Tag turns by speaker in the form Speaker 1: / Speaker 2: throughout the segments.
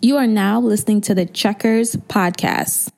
Speaker 1: You are now listening to the Checkers podcast.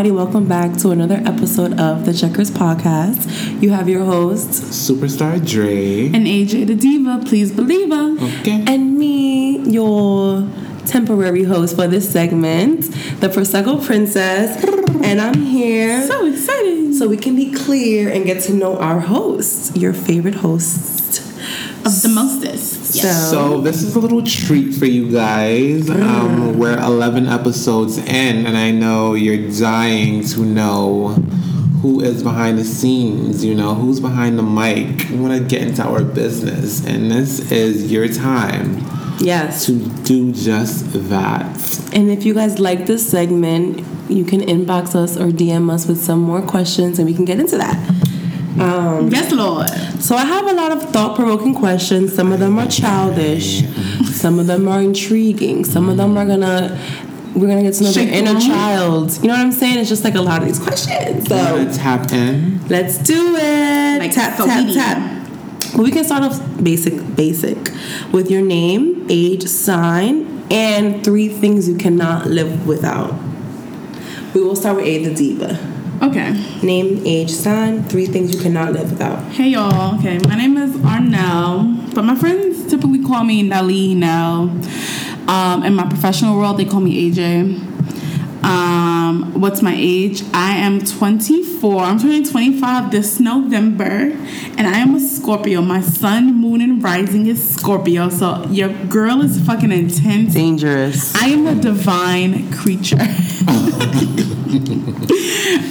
Speaker 2: Everybody. Welcome back to another episode of the Checkers Podcast. You have your hosts
Speaker 3: Superstar Dre.
Speaker 2: and AJ the Diva. Please believe her.
Speaker 3: Okay.
Speaker 2: And me, your temporary host for this segment, the Prosecco Princess. And I'm here
Speaker 4: So exciting.
Speaker 2: so we can be clear and get to know our hosts, your favorite host.
Speaker 4: Of the mostest.
Speaker 3: So this is a little treat for you guys. Um, we're 11 episodes in, and I know you're dying to know who is behind the scenes. You know who's behind the mic. We want to get into our business, and this is your time
Speaker 2: Yes.
Speaker 3: to do just that.
Speaker 2: And if you guys like this segment, you can inbox us or DM us with some more questions and we can get into that.
Speaker 4: Um, yes, Lord.
Speaker 2: So I have a lot of thought-provoking questions. Some of them are childish. Some of them are intriguing. Some of them are gonna we're gonna get to know
Speaker 4: Shake
Speaker 2: their
Speaker 4: the
Speaker 2: inner
Speaker 4: room.
Speaker 2: child. You know what I'm saying? It's just like a lot of these questions.
Speaker 3: So
Speaker 2: So
Speaker 3: tap in.
Speaker 2: let's do it.
Speaker 4: Like
Speaker 2: tap
Speaker 4: so
Speaker 2: tap
Speaker 4: we
Speaker 2: tap. Well, we can start off basic basic with your name, age, sign, and three things you cannot live without. We will start with A the diva.
Speaker 4: Okay.
Speaker 2: Name, age, sign, three things you cannot live without.
Speaker 4: Hey, y'all. Okay, my name is Arnell, but my friends typically call me Nelly now. Um, in my professional world, they call me AJ. Um, what's my age? I am 24. I'm turning 25 this November, and I am a Scorpio. My sun, moon, and rising is Scorpio. So your girl is fucking intense.
Speaker 2: Dangerous.
Speaker 4: I am a divine creature.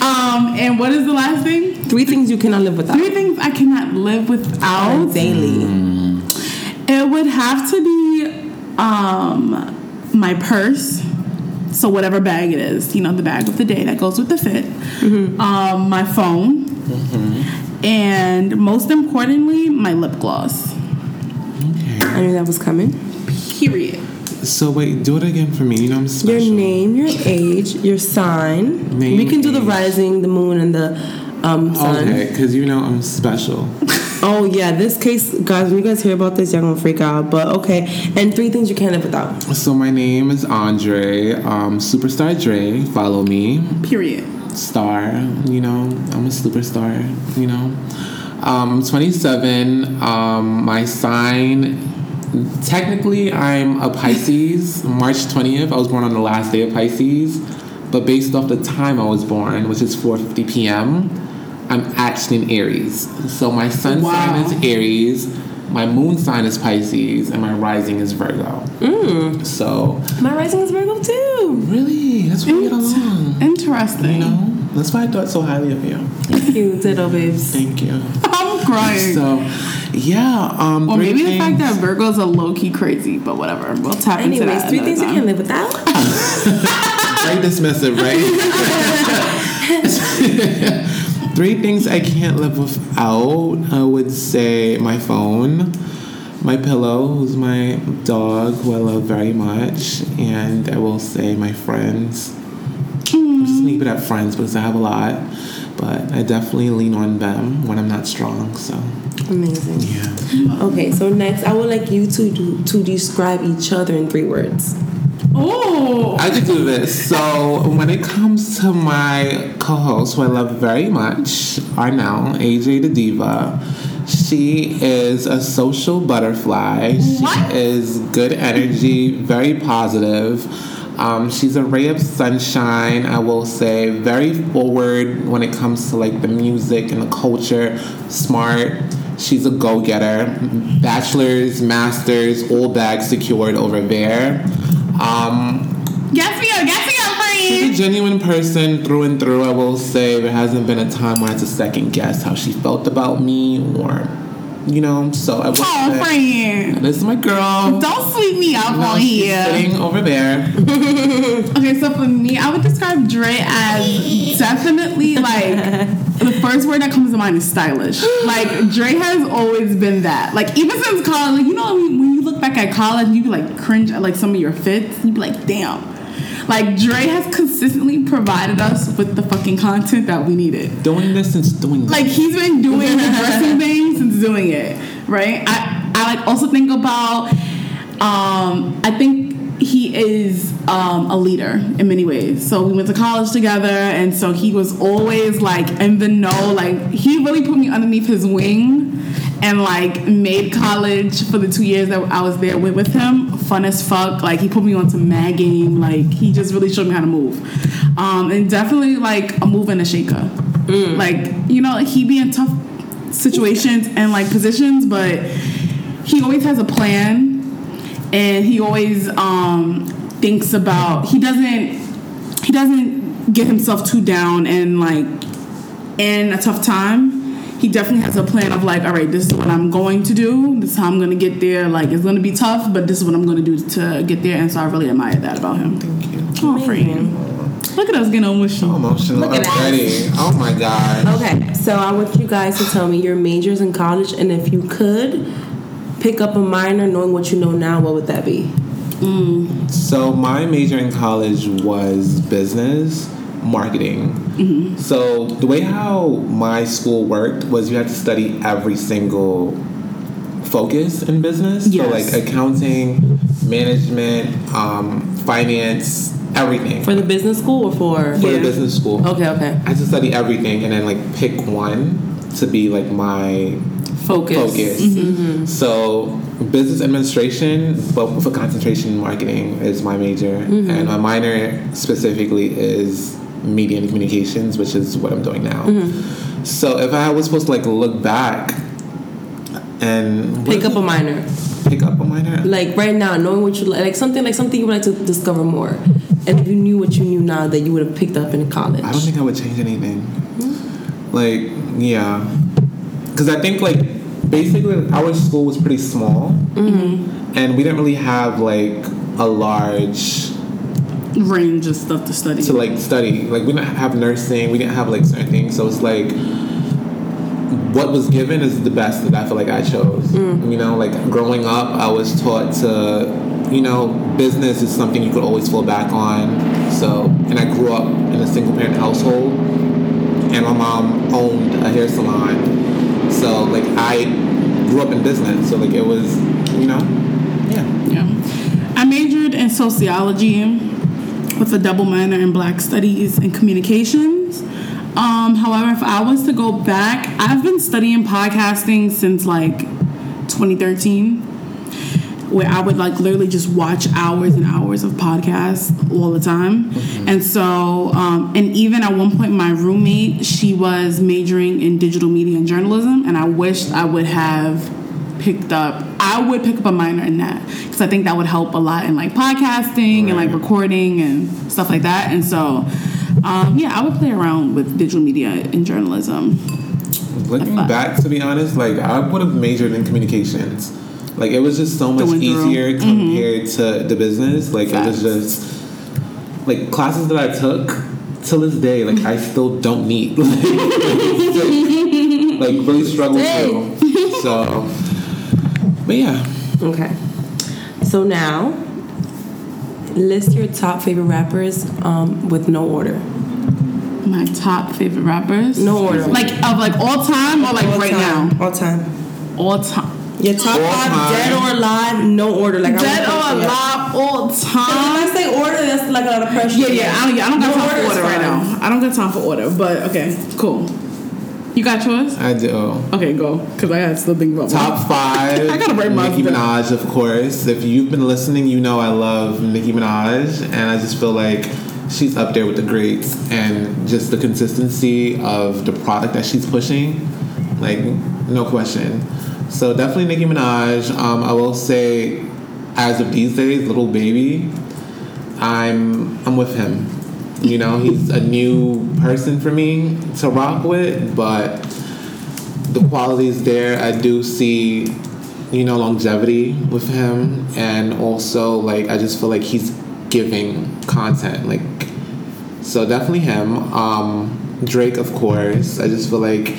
Speaker 4: um, and what is the last thing?
Speaker 2: Three things you cannot live without.
Speaker 4: Three things I cannot live without.
Speaker 2: Daily.
Speaker 4: It would have to be um, my purse. So whatever bag it is, you know, the bag of the day that goes with the fit. Um, my phone, and most importantly, my lip gloss. Okay.
Speaker 2: I knew that was coming.
Speaker 4: Period.
Speaker 3: So wait, do it again for me. You know I'm special.
Speaker 2: Your name, your age, your sign.
Speaker 3: Name,
Speaker 2: we can do the rising, the moon, and the um, sun.
Speaker 3: Okay, because you know I'm special.
Speaker 2: Oh yeah, this case, guys. When you guys hear about this, y'all gonna freak out. But okay, and three things you can't live without.
Speaker 3: So my name is Andre, um, Superstar Dre. Follow me,
Speaker 4: Period.
Speaker 3: star. You know, I'm a superstar. You know, um, I'm 27. Um, my sign, technically, I'm a Pisces. March 20th. I was born on the last day of Pisces, but based off the time I was born, which is 4:50 p.m., I'm actually in Aries. So my sun
Speaker 4: Wow.
Speaker 3: sign is Aries. My moon sign is Pisces, and my rising is Virgo. So
Speaker 2: My rising is Virgo too.
Speaker 3: Really? That's why we get along.
Speaker 4: Interesting.
Speaker 3: You know? That's why I thought so highly of you.
Speaker 2: Thank you, little babes.
Speaker 3: Thank you.
Speaker 4: I'm crying.
Speaker 3: So, yeah. Um,
Speaker 4: Or
Speaker 3: three
Speaker 4: maybe the fact that Virgo's a low key crazy, but whatever. We'll tap into
Speaker 2: Anyways,
Speaker 4: that.
Speaker 2: three
Speaker 4: another
Speaker 2: things you can't live without.
Speaker 3: very dismissive, right? Three things I can't live without. I would say my phone, my pillow, who's my dog, who I love very much, and I will say my friends. I'm just leave it at friends because I have a lot, but I definitely lean on them when I'm not strong. So
Speaker 2: Amazing.
Speaker 3: yeah.
Speaker 2: Okay, so next, I would like you to do, to describe each other in three words.
Speaker 4: Oh,
Speaker 3: I could do this. So when it comes to my co-host, who I love very much, Arnell, AJ the Diva, she is a social butterfly.
Speaker 4: What?
Speaker 3: She is good energy, very positive. Um, she's a ray of sunshine, I will say, very forward when it comes to like the music and the culture, smart. She's a go-getter. Bachelor's, master's, all bags secured over there. Um,
Speaker 4: gas me up, gas me up,
Speaker 3: She's a genuine person through and through. I will say there hasn't been a time where I had to second guess how she felt about me or you know. So I was.
Speaker 4: Oh, friend.
Speaker 3: This is my girl.
Speaker 4: Don't sweep me up
Speaker 3: No,
Speaker 4: on
Speaker 3: she's
Speaker 4: here.
Speaker 3: Sitting over there.
Speaker 4: Okay, so for me, I would describe Dre as definitely like the first word that comes to mind is stylish. Like Dre has always been that. Like even since college, like you know when when you look back at college, you be like cringe at like some of your fits. You be like, damn. Like Dre has consistently provided us with the fucking content that we needed.
Speaker 3: Doing this since doing this.
Speaker 4: Like he's been doing the dressing thing since doing it, right? I I like also think about um I think he is um, a leader in many ways. So we went to college together, and so he was always like in the know. Like he really put me underneath his wing, and like made college for the two years that I was there with, with him fun as fuck. Like he put me onto Mad Game. Like he just really showed me how to move, um, and definitely like a move and a shaker. Like you know, he be in tough situations and like positions, but he always has a plan and he always um thinks about he doesn't he doesn't get himself too down and like in a tough time he definitely has a plan of like all right this is what i'm going to do this is how i'm going to get there like it's going to be tough but this is what i'm going to do to get there and so i really admire that about him
Speaker 3: Thank you.
Speaker 4: oh friend look at us getting emotional
Speaker 3: Emotional
Speaker 2: Look at us.
Speaker 3: already. Oh my god.
Speaker 2: Okay, so I want you guys to tell me your majors in college, and if you could pick up a minor, knowing what you know now, what would that be? Mm.
Speaker 3: So my major in college was business marketing. Mm-hmm. So the way how my school worked was you had to study every single focus in business. So like accounting, management, um, finance, everything
Speaker 2: For the business school or for?
Speaker 3: for
Speaker 4: Yeah.
Speaker 3: the business school.
Speaker 2: Okay, okay.
Speaker 3: I had to study everything and then like pick one to be like my
Speaker 2: Focus.
Speaker 3: focus. Mm-hmm. So business administration, but with a concentration in marketing is my major, mm-hmm. and my minor specifically is media and communications, which is what I'm doing now. Mm-hmm. So if I was supposed to like look back and
Speaker 2: Pick up a minor.
Speaker 3: pick up a minor,
Speaker 2: Like right now, knowing what you like, like something like something you would like to discover more. And if you knew what you knew now that you would have picked up in college.
Speaker 3: I don't think I would change anything. Hmm? Like, yeah. Because I think, like, basically, our school was pretty small. Mm-hmm. And we didn't really have, like, a large
Speaker 4: range of stuff to study
Speaker 3: to, like, study. Like, we didn't have nursing. We didn't have, like, certain things. So it's like, what was given is the best that I feel like I chose. Mm. You know, like, growing up, I was taught to, you know, business is something you could always fall back on. So, and I grew up in a single parent household and my mom owned a hair salon. So like I grew up in business. So like it was, you know, yeah.
Speaker 4: Yeah. I majored in sociology with a double minor in black studies and communications. Um, however, if I was to go back, I've been studying podcasting since like 2013, where I would like literally just watch hours and hours of podcasts all the time. And so, um, and even at one point, my roommate, she was majoring in digital media and journalism, and I wished I would have picked up i would pick up a minor in that because i think that would help a lot in like podcasting and like recording and stuff like that and so um, yeah i would play around with digital media and journalism
Speaker 3: Looking back, to be honest, like I would have majored in communications. Like it was just so much
Speaker 4: through. Mm-hmm.
Speaker 3: easier compared to the business. Like it was just like classes that I took till this day. Like I still don't need. like really struggle through. So, but yeah.
Speaker 2: Okay. So now, list your top favorite rappers um, with no order.
Speaker 4: my top favorite rappers
Speaker 2: No order.
Speaker 4: like of like all time or like
Speaker 2: All
Speaker 4: right
Speaker 2: time.
Speaker 4: now
Speaker 2: All time.
Speaker 4: all time
Speaker 2: Your top
Speaker 3: All
Speaker 2: five,
Speaker 3: time.
Speaker 2: dead or alive, no order. Like I
Speaker 4: dead
Speaker 2: wanna
Speaker 4: or
Speaker 2: put- yeah.
Speaker 4: alive all
Speaker 2: If
Speaker 4: time
Speaker 2: I say order, that's like a lot of pressure.
Speaker 4: yeah yeah I don't, I don't got
Speaker 2: No
Speaker 4: time for
Speaker 2: order
Speaker 4: right now I don't got time for order but okay cool you got yours
Speaker 3: I do.
Speaker 4: okay go because I got to still think about.
Speaker 3: Top five.
Speaker 4: I gotta write mine
Speaker 3: Nicki. Minaj, of course. If you've been listening, you know I love Nicki Minaj, and I just feel like she's up there with the greats, and just the consistency of the product that she's pushing, like no question. So definitely Nicki Minaj. Um, I will say, as of these days, Lil Baby, I'm I'm with him. You know, he's a new person for me to rock with, but the qualities there. I do see, you know, longevity with him, and also like I just feel like he's giving content. Like, so definitely him. Um, Drake, of course. I just feel like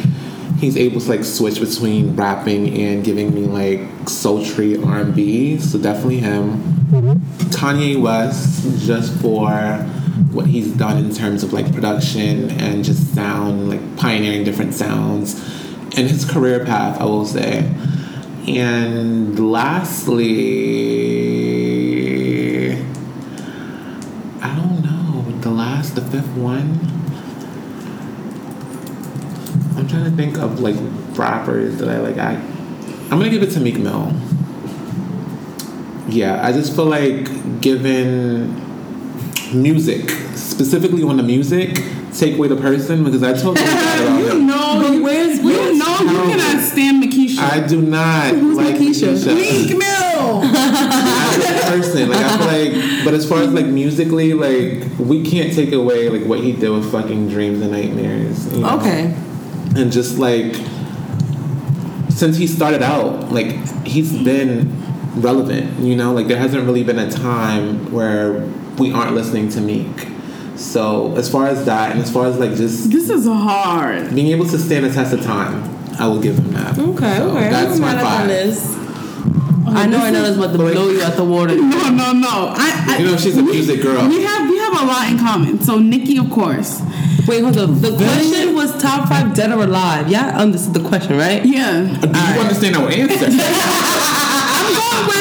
Speaker 3: he's able to like switch between rapping and giving me like sultry R and B. So definitely him. Kanye West, just for what he's done in terms of like production and just sound, like pioneering different sounds, and his career path, I will say. And lastly, I don't know, the last, the fifth one. I'm trying to think of like rappers that I like. I, I'm gonna give it to Meek Mill. Yeah, I just feel like given music, specifically on the music, take away the person because I told you about
Speaker 4: You
Speaker 3: him.
Speaker 4: know,
Speaker 2: where's-
Speaker 4: you know you cannot stand Makisha.
Speaker 3: I do not like
Speaker 2: Keisha?
Speaker 3: Keisha.
Speaker 4: Meek Mill.
Speaker 3: as a person. Like I feel like, but as far as like musically, like we can't take away like what he did with fucking dreams and nightmares. you know?
Speaker 2: Okay.
Speaker 3: and just like since he started out, like he's been relevant. You know, like there hasn't really been a time where we aren't listening to Meek. So as far as that, and as far as like just
Speaker 4: This is hard.
Speaker 3: being able to stand the test of time, I will give him that.
Speaker 2: Okay,
Speaker 3: So
Speaker 2: okay.
Speaker 3: That's
Speaker 2: I'm
Speaker 3: my
Speaker 2: mad
Speaker 3: five.
Speaker 2: Oh, this. I know I know that's about to
Speaker 3: Like-
Speaker 2: blow you out the water.
Speaker 4: No, no, no. I, I
Speaker 3: You know, she's a music girl.
Speaker 4: We have we have a lot in common. So Nicki, of course.
Speaker 2: Wait, hold on. The question was top five dead or alive. Yeah, I understood the question, right?
Speaker 4: Yeah.
Speaker 3: Do you understand our answer?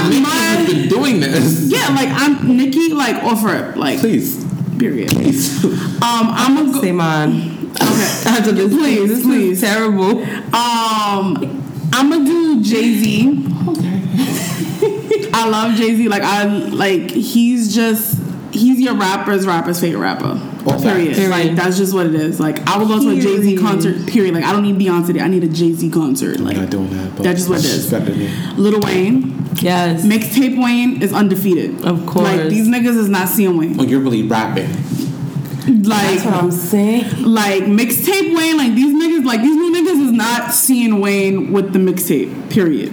Speaker 4: I'm
Speaker 3: Nicki
Speaker 4: my
Speaker 3: has been doing this.
Speaker 4: Yeah, like I'm Nicki, like offer it. Like
Speaker 3: Please,
Speaker 4: period. Um
Speaker 3: please.
Speaker 4: I'm gonna go
Speaker 2: Say mine.
Speaker 4: Okay.
Speaker 2: After this,
Speaker 4: Please,
Speaker 2: this
Speaker 4: please.
Speaker 2: is terrible.
Speaker 4: Um I'm gonna do Jay Z. I love Jay Z. Like I like he's just he's your rapper's rapper's favorite rapper.
Speaker 3: Well,
Speaker 4: period.
Speaker 3: facts.
Speaker 4: Like that's just what it is. Like I will go to a Jay Z concert. Period. Like I don't need Beyonce. I need a Jay Z concert. Like
Speaker 3: I'm not doing that. But
Speaker 4: That's just what it is.
Speaker 3: she's better than me.
Speaker 4: Lil Wayne,
Speaker 2: Yes.
Speaker 4: mixtape Wayne is undefeated.
Speaker 2: Of course.
Speaker 4: Like these niggas is not seeing Wayne.
Speaker 3: When you're really rapping,
Speaker 4: Like
Speaker 2: That's what I'm saying.
Speaker 4: like mixtape Wayne, like these niggas, like these new niggas is not seeing Wayne with the mixtape. Period.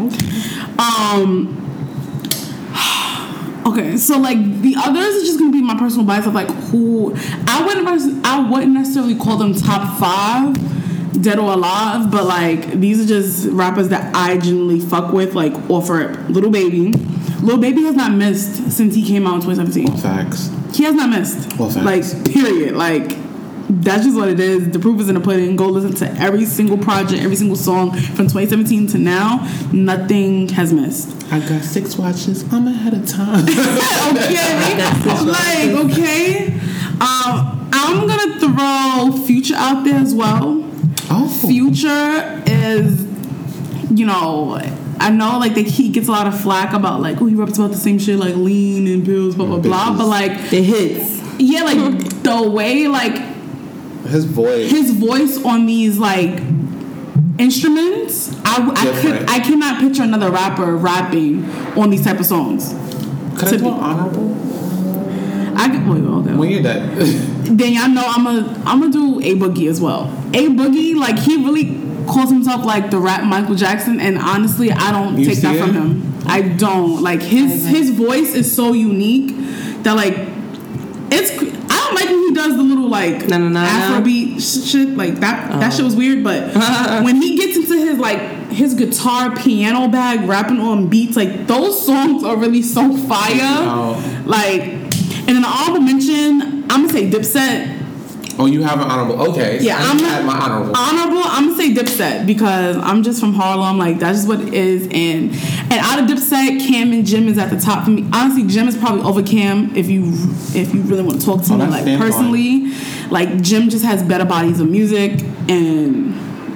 Speaker 4: Um. Okay, so like the others is just gonna be my personal bias of like who I wouldn't I wouldn't necessarily call them top five, dead or alive, but like these are just rappers that I genuinely fuck with. Like offer Lil Baby, Lil Baby has not missed since he came out in 2017.
Speaker 3: facts.
Speaker 4: He has not missed.
Speaker 3: Well, facts.
Speaker 4: like, period. Like, that's just what it is. The proof is in the pudding. Go listen to every single project, every single song from 2017 to now. Nothing has missed.
Speaker 3: I got six watches. I'm ahead of time.
Speaker 4: Okay, like, okay. Um, I'm gonna throw Future out there as well.
Speaker 3: oh,
Speaker 4: Future is, you know, I know like that he gets a lot of flack about like, oh, he raps about the same shit like lean and pills, blah blah blah.
Speaker 3: Bitches.
Speaker 4: But like,
Speaker 2: It hits.
Speaker 4: yeah, like the way like
Speaker 3: his voice.
Speaker 4: his voice on these like instruments I, I could I cannot picture another rapper rapping on these type of songs
Speaker 3: Could I
Speaker 4: to
Speaker 3: do
Speaker 4: be-
Speaker 3: honorable?
Speaker 4: I could wait, okay.
Speaker 3: When you're dead.
Speaker 4: then y'all know I'm a I'm gonna do A Boogie as well A Boogie like he really calls himself like the rap Michael Jackson and honestly I don't
Speaker 3: You
Speaker 4: take that
Speaker 3: see
Speaker 4: from him I don't like his his voice is so unique that like it's I don't like when he does the little like
Speaker 2: na, na, na.
Speaker 4: Afrobeat sh- shit like that oh. that shit was weird but when he gets into his like his guitar piano bag rapping on beats like those songs are really so fire
Speaker 3: Oh.
Speaker 4: like and then the honorable mention I'm gonna say Dipset
Speaker 3: oh, you have an honorable. Okay.
Speaker 4: yeah,
Speaker 3: I
Speaker 4: I'm
Speaker 3: had my honorable.
Speaker 4: Honorable, I'm gonna say Dipset because I'm just from Harlem. Like that's just what it is. And and out of Dipset, Cam and Jim is at the top for me. Honestly, Jim is probably over Cam if you if you really want to talk to
Speaker 3: Oh,
Speaker 4: me like personally. Like Jim just has better bodies of music and.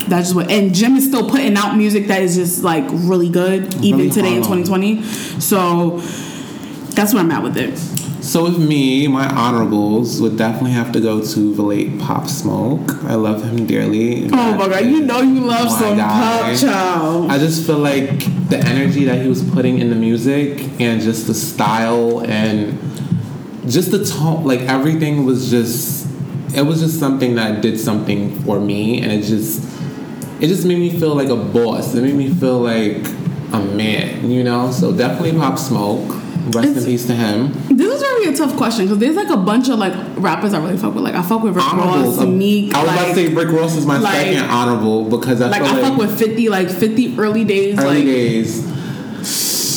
Speaker 4: That's just what, and Jim is still putting out music that is just like really good, even
Speaker 3: Really
Speaker 4: today in 2020. So that's where I'm at with it.
Speaker 3: So with me, my honorables would definitely have to go to Valate Pop Smoke. I love him dearly.
Speaker 4: Oh my god, you know you love some
Speaker 3: guy.
Speaker 4: pop child.
Speaker 3: I just feel like the energy that he was putting in the music and just the style and just the tone, like everything was just, it was just something that did something for me, and it just, it just made me feel like a boss. It made me feel like a man, you know. So definitely Pop Smoke. Rest
Speaker 4: It's-
Speaker 3: in peace to him.
Speaker 4: This is really a tough question because there's like a bunch of like rappers I really fuck with. Like I fuck with Rick
Speaker 3: Honorables.
Speaker 4: Ross, uh, Meek.
Speaker 3: I was
Speaker 4: like,
Speaker 3: about to say Rick Ross is my
Speaker 4: like-
Speaker 3: second honorable because I
Speaker 4: like
Speaker 3: feel
Speaker 4: I
Speaker 3: like
Speaker 4: fuck with 50, like 50 early days.
Speaker 3: early
Speaker 4: like
Speaker 3: days.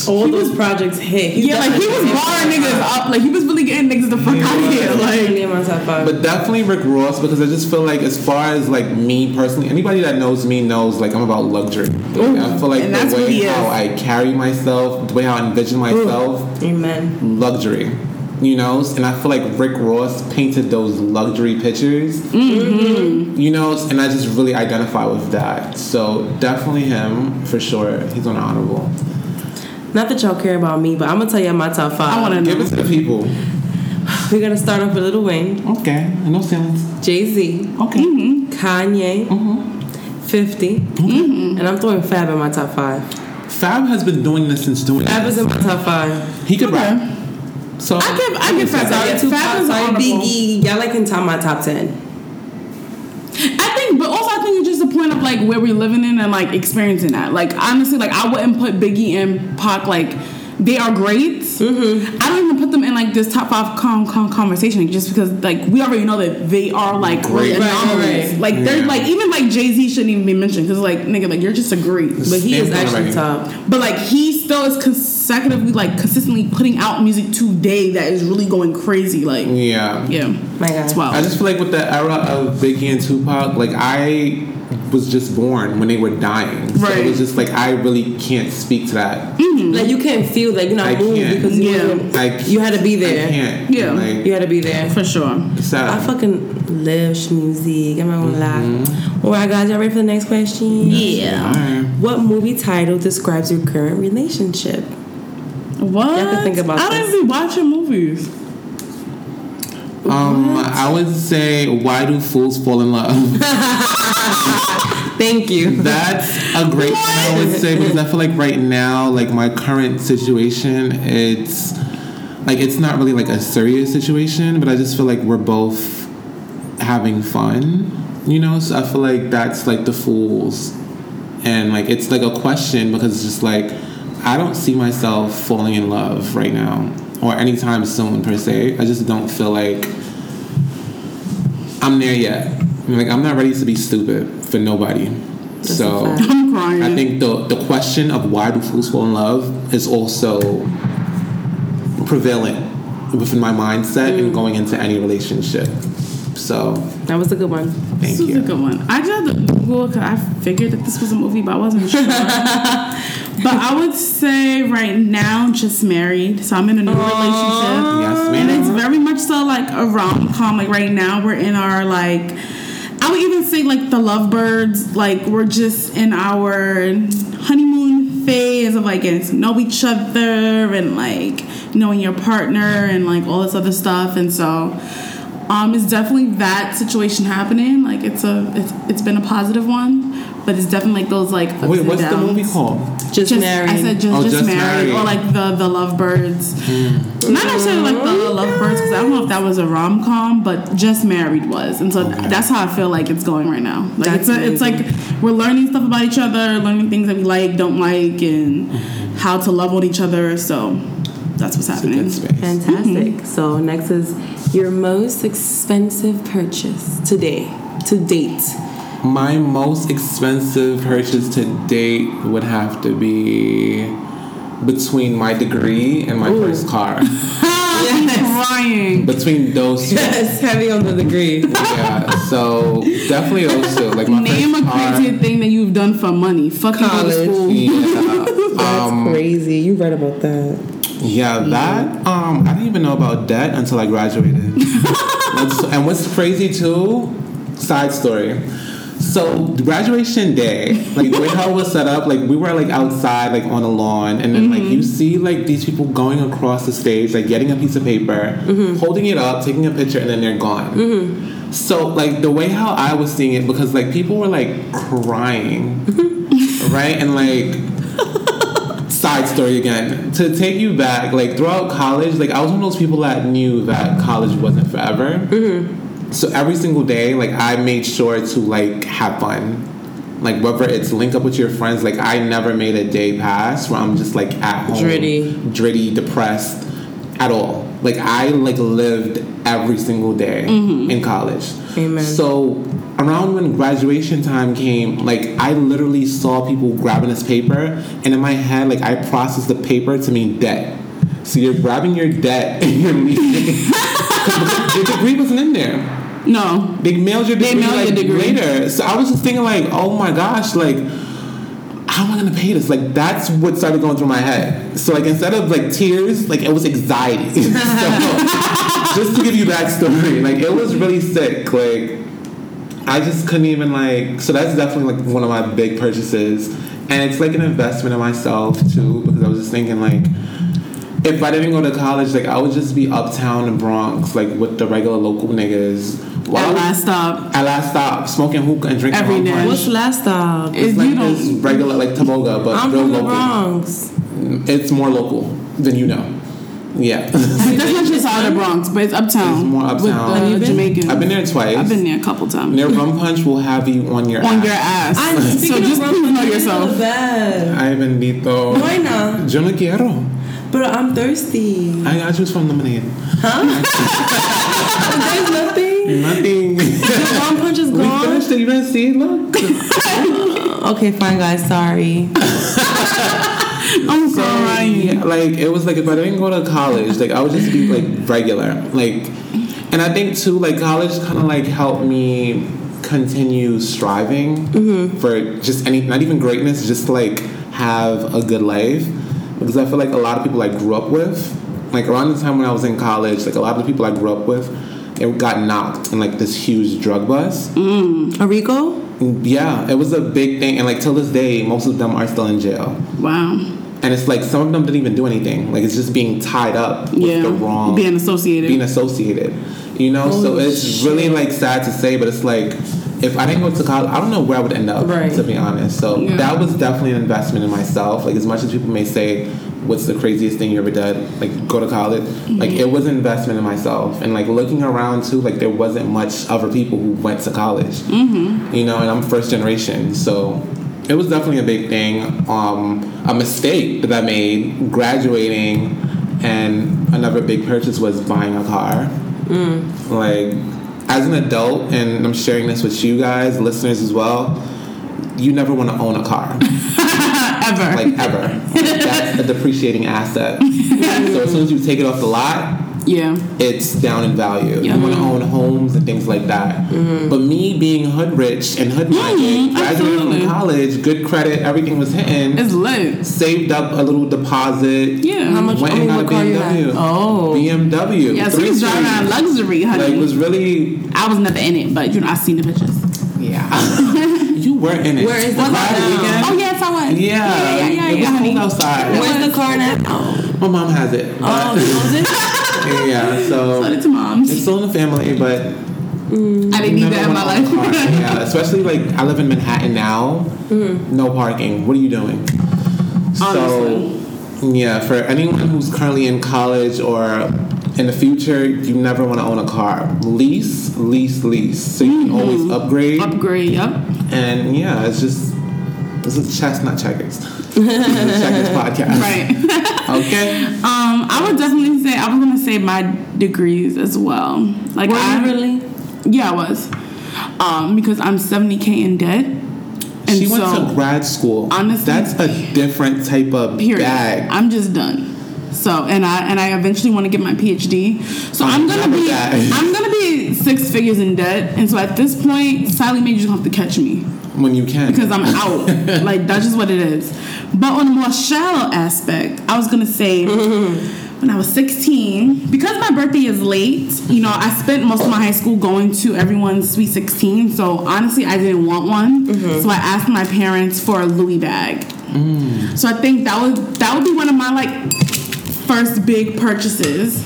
Speaker 2: All those projects hit. He's
Speaker 4: yeah, like he was
Speaker 2: definitely
Speaker 4: barring niggas up. Like he was really getting niggas the fuck out of here.
Speaker 2: five.
Speaker 4: Like
Speaker 2: Definitely in my five.
Speaker 3: But definitely Rick Ross because I just feel like as far as like me personally, anybody that knows me knows like I'm about luxury. Like, I feel like
Speaker 4: And
Speaker 3: the
Speaker 4: that's
Speaker 3: way how I carry myself, the way how I envision myself,
Speaker 2: Amen.
Speaker 3: luxury. You know, and I feel like Rick Ross painted those luxury pictures.
Speaker 4: Mm-hmm.
Speaker 3: You know, and I just really identify with that. So definitely him for sure. He's on honorable.
Speaker 2: Not that y'all care about me, but I'm gonna tell you my top five.
Speaker 4: I want to
Speaker 3: Give
Speaker 4: know.
Speaker 3: it to the people.
Speaker 2: We're gonna start off with Lil Wayne,
Speaker 3: Okay, no ceilings.
Speaker 2: Jay Z,
Speaker 3: Okay.
Speaker 2: Kanye,
Speaker 3: Mm-hmm.
Speaker 2: 50, and I'm throwing Fab in my top five.
Speaker 3: Fab has been doing this since doing
Speaker 2: Fab is in my top five.
Speaker 3: He could
Speaker 4: Okay.
Speaker 3: rap. So
Speaker 4: I give I give Fab
Speaker 2: Sorry,
Speaker 4: Fab is
Speaker 2: sorry. Biggie. Y'all like in top my top ten.
Speaker 4: I think, but also I think it's just a point of like where we're living in and like experiencing that. Like honestly, like I wouldn't put Biggie and Pac like they are great.
Speaker 2: Mm-hmm.
Speaker 4: I don't even put them in like this top five con- con- conversation just because like we already know that they are like great
Speaker 3: Great. Right,
Speaker 4: anomalies.
Speaker 2: right.
Speaker 4: Like they're
Speaker 3: Yeah.
Speaker 4: like even like Jay Z shouldn't even be mentioned because like nigga like you're just a great.
Speaker 2: But he is actually
Speaker 3: already.
Speaker 2: top.
Speaker 4: But like he still is consecutively like consistently putting out music today that is really going crazy. Like
Speaker 3: Yeah.
Speaker 4: yeah,
Speaker 2: My God.
Speaker 4: it's wild.
Speaker 3: I just feel like with the era of Biggie and Tupac, like I was just born when they were dying. So
Speaker 4: Right.
Speaker 3: it was just like I really can't speak to that. Mm-hmm.
Speaker 2: Like you can't feel like you're not
Speaker 3: I
Speaker 2: moved
Speaker 3: can't.
Speaker 2: because you,
Speaker 4: Yeah.
Speaker 2: wasn't- you had to be there.
Speaker 3: I
Speaker 2: there.
Speaker 3: can't.
Speaker 4: Yeah.
Speaker 3: Like,
Speaker 2: You had to be there.
Speaker 4: for sure.
Speaker 3: it's sad.
Speaker 2: I fucking love sh- music. I'm not gonna lie. Mm-hmm. All right, guys, y'all ready for the next question?
Speaker 4: Yeah.
Speaker 3: Alright.
Speaker 2: What movie title describes your current relationship?
Speaker 4: What?
Speaker 2: You have to think about
Speaker 4: I don't even be watching movies.
Speaker 3: Um, I would say, why do fools fall in love?
Speaker 2: Thank you.
Speaker 3: That's a great one, I would say, because I feel like right now, like my current situation, it's like it's not really like a serious situation, but I just feel like we're both having fun, you know. So I feel like that's like the fools, and like it's like a question because it's just like I don't see myself falling in love right now or anytime soon per se. I just don't feel like I'm there yet. Like I'm not ready to be stupid for nobody. so.
Speaker 4: I'm crying.
Speaker 3: I think the the question of why do fools fall in love is also prevalent within my mindset and mm. going into any relationship. So
Speaker 2: That was a good one.
Speaker 3: thank you.
Speaker 4: this was a good one. I just had to Google because I figured that this was a movie, but I wasn't sure. But I would say right now, just married. So I'm in a new relationship.
Speaker 3: Yes,
Speaker 4: And it's very much so like a rom com. Like right now, we're in our like, I would even say like the lovebirds. Like we're just in our honeymoon phase of like getting to know each other and like knowing your partner and like all this other stuff. And so, um, it's definitely that situation happening. Like it's a, it's, it's been a positive one, but it's definitely like those like. ups
Speaker 3: Wait,
Speaker 4: and
Speaker 3: what's the movie called?
Speaker 2: Just,
Speaker 4: Just,
Speaker 2: married.
Speaker 4: I said just,
Speaker 3: Oh,
Speaker 4: just,
Speaker 3: Just
Speaker 4: married,
Speaker 3: Married.
Speaker 4: or like the the lovebirds. Not necessarily like the lovebirds because I don't know if that was a rom com, but just married was, and so that's how I feel like it's going right now. Like
Speaker 2: That's
Speaker 4: it's a, it's like we're learning stuff about each other, learning things that we like, don't like, and how to love on each other. So that's what's
Speaker 3: It's a
Speaker 4: happening.
Speaker 3: good space.
Speaker 2: Fantastic. So next is your most expensive purchase today, to date.
Speaker 3: My most expensive purchase to date would have to be between my degree and my first car.
Speaker 4: I'm crying.
Speaker 3: between those two.
Speaker 2: Yes, heavy on the degree.
Speaker 3: Yeah, so definitely those two. Like my
Speaker 4: Name a crazy thing that you've done for money. Fuck you go to
Speaker 2: College.
Speaker 4: school.
Speaker 3: Yeah.
Speaker 2: That's
Speaker 3: Um,
Speaker 2: crazy. You read about that.
Speaker 3: Yeah, that um, I didn't even know about debt until I graduated. And what's crazy too? Side story. So graduation day, like the way how it was set up, like we were like outside, like on a lawn, and then like you mm-hmm. see like these people going across the stage, like getting a piece of paper, mm-hmm. holding it up, taking a picture, and then they're gone. Mm-hmm. So like the way how I was seeing it, because like people were like crying, right, and like side story again to take you back like throughout college like i was one of those people that knew that college wasn't forever mm-hmm. so every single day like i made sure to like have fun Like whether it's link up with your friends, like I never made a day pass where I'm just like at home,
Speaker 2: Dritty.
Speaker 3: dritty, depressed, at all. Like I like lived every single day mm-hmm. in college.
Speaker 2: Amen.
Speaker 3: So around when graduation time came, like I literally saw people grabbing this paper, and in my head, like I processed the paper to mean debt. So you're grabbing your debt and you're leaving. your degree wasn't in there.
Speaker 4: No.
Speaker 3: They mailed your degree,
Speaker 4: mailed
Speaker 3: like,
Speaker 4: your degree.
Speaker 3: later. So I was just thinking like, oh my gosh, like how am I gonna pay this? Like that's what started going through my head. So like instead of like tears, like it was anxiety. so, just to give you that story, like it was really sick. Like I just couldn't even like. So that's definitely like one of my big purchases, and it's like an investment in myself too because I was just thinking like. If I didn't go to college, like I would just be uptown in Bronx, like with the regular local niggas. While I
Speaker 4: At last stop.
Speaker 3: at last stop, smoking hookah and drinking
Speaker 4: Every day.
Speaker 2: What's last stop?
Speaker 3: It's
Speaker 4: If
Speaker 3: like this regular like Taboga, but
Speaker 2: I'm
Speaker 3: real
Speaker 2: from the
Speaker 3: local.
Speaker 2: Bronx.
Speaker 3: It's more local than you know. Yeah,
Speaker 4: That's not just out of the Bronx, but it's uptown.
Speaker 3: It's more uptown.
Speaker 4: With
Speaker 3: Have
Speaker 4: the
Speaker 2: you been?
Speaker 4: Jamaicans.
Speaker 3: I've been there twice.
Speaker 4: I've been there a couple times.
Speaker 3: Their rum punch will have you on your
Speaker 4: On
Speaker 3: ass.
Speaker 4: your ass.
Speaker 2: I,
Speaker 4: so just
Speaker 2: of
Speaker 4: please
Speaker 2: rum,
Speaker 4: know
Speaker 2: I'm
Speaker 4: yourself.
Speaker 2: Bad.
Speaker 3: Ay bendito.
Speaker 2: Why not?
Speaker 3: Yo no quiero.
Speaker 2: But I'm thirsty.
Speaker 3: I got you some lemonade. Huh?
Speaker 2: There's nothing.
Speaker 3: Nothing.
Speaker 2: The rum punch is
Speaker 3: we
Speaker 2: gone.
Speaker 3: finished it. You didn't see it? Look.
Speaker 2: Okay, fine, guys. Sorry.
Speaker 4: I'm crying.
Speaker 3: like it was like if I didn't go to college, like I would just be like regular, like, and I think too, like college kind of like helped me continue striving mm-hmm. for just any, not even greatness, just like have a good life, because I feel like a lot of people I grew up with, like around the time when I was in college, like a lot of the people I grew up with, it got knocked in like this huge drug bust. Mm-hmm.
Speaker 2: Arico?
Speaker 3: Yeah, it was a big thing, and like till this day, most of them are still in jail.
Speaker 4: Wow.
Speaker 3: And it's like some of them didn't even do anything. Like it's just being tied up with
Speaker 4: Yeah.
Speaker 3: the wrong
Speaker 4: Being associated.
Speaker 3: being associated. You know, so it's really like sad to say, but it's like if I didn't go to college, I don't know where I would end up.
Speaker 2: Right.
Speaker 3: To be honest, so
Speaker 4: Yeah.
Speaker 3: that was definitely an investment in myself. Like as much as people may say, "What's the craziest thing you ever did?" Like go to college. Like it was an investment in myself, and like looking around too, like there wasn't much other people who went to college. Mm-hmm. You know, and I'm first generation, so it was definitely a big thing. Um, a mistake that I made graduating, and another big purchase was buying a car. Like, as an adult, and I'm sharing this with you guys, listeners as well. You never want to own a car,
Speaker 4: Ever.
Speaker 3: like ever. That's a depreciating asset. so as soon as you take it off the lot,
Speaker 4: yeah.
Speaker 3: it's down in value.
Speaker 4: Yeah.
Speaker 3: You want to own homes and things like that. But me being hood rich and hood minded,
Speaker 4: Mhm,
Speaker 3: graduating
Speaker 4: absolutely.
Speaker 3: from college, good credit, everything was hitting.
Speaker 4: It's lit.
Speaker 3: saved up a little deposit.
Speaker 4: Yeah.
Speaker 2: How much?
Speaker 3: Went
Speaker 2: I
Speaker 3: and got a
Speaker 2: what you
Speaker 3: BMW.
Speaker 4: Oh.
Speaker 3: BMW.
Speaker 4: Yeah, so
Speaker 3: Three
Speaker 4: he's driving around luxury, honey.
Speaker 3: Like was really
Speaker 4: I was never in it, but you know, I seen the pictures.
Speaker 3: yeah. you were in it.
Speaker 2: Where is the car
Speaker 3: that
Speaker 2: now?
Speaker 3: weekend?
Speaker 4: Oh yes, I was.
Speaker 3: Yeah.
Speaker 4: yeah, yeah, yeah,
Speaker 3: It was
Speaker 4: yeah, honey.
Speaker 3: outside.
Speaker 2: Where's the car now?
Speaker 3: My mom has it.
Speaker 2: Oh,
Speaker 3: but-
Speaker 2: owns it?
Speaker 3: Yeah. So
Speaker 4: to moms.
Speaker 3: it's still in the family, but
Speaker 4: I didn't need that in my life.
Speaker 3: yeah, especially like I live in Manhattan now. Mm-hmm. No parking. What are you doing?
Speaker 4: Honestly.
Speaker 3: So, yeah, for anyone who's currently in college or in the future, you never want to own a car. Lease, lease, lease. So you can always mm-hmm. upgrade.
Speaker 4: Upgrade, yep.
Speaker 3: And yeah, it's just this is chestnut not checkers. This is a checkers podcast.
Speaker 4: Right.
Speaker 3: Okay.
Speaker 4: Um, I would definitely say I was gonna say my degrees as well. Like
Speaker 2: Were
Speaker 4: I
Speaker 2: you really?
Speaker 4: yeah, I was. Um, because I'm 70k in debt. And
Speaker 3: she went
Speaker 4: so
Speaker 3: to grad school.
Speaker 4: honestly-
Speaker 3: that's a different type of
Speaker 4: period.
Speaker 3: bag.
Speaker 4: I'm just done. So and I and I eventually want to get my PhD. So
Speaker 3: I'm
Speaker 4: I'm gonna be. I'm gonna be six figures in debt. And so at this point, Sallie Mae just have to catch me
Speaker 3: when you can.
Speaker 4: because I'm out. like that's just what it is. But on a more shallow aspect, I was gonna say when I was 16, because my birthday is late, you know, I spent most of my high school going to everyone's sweet 16. So honestly, I didn't want one. So I asked my parents for a Louis bag. So I think that would that would be one of my like first big purchases.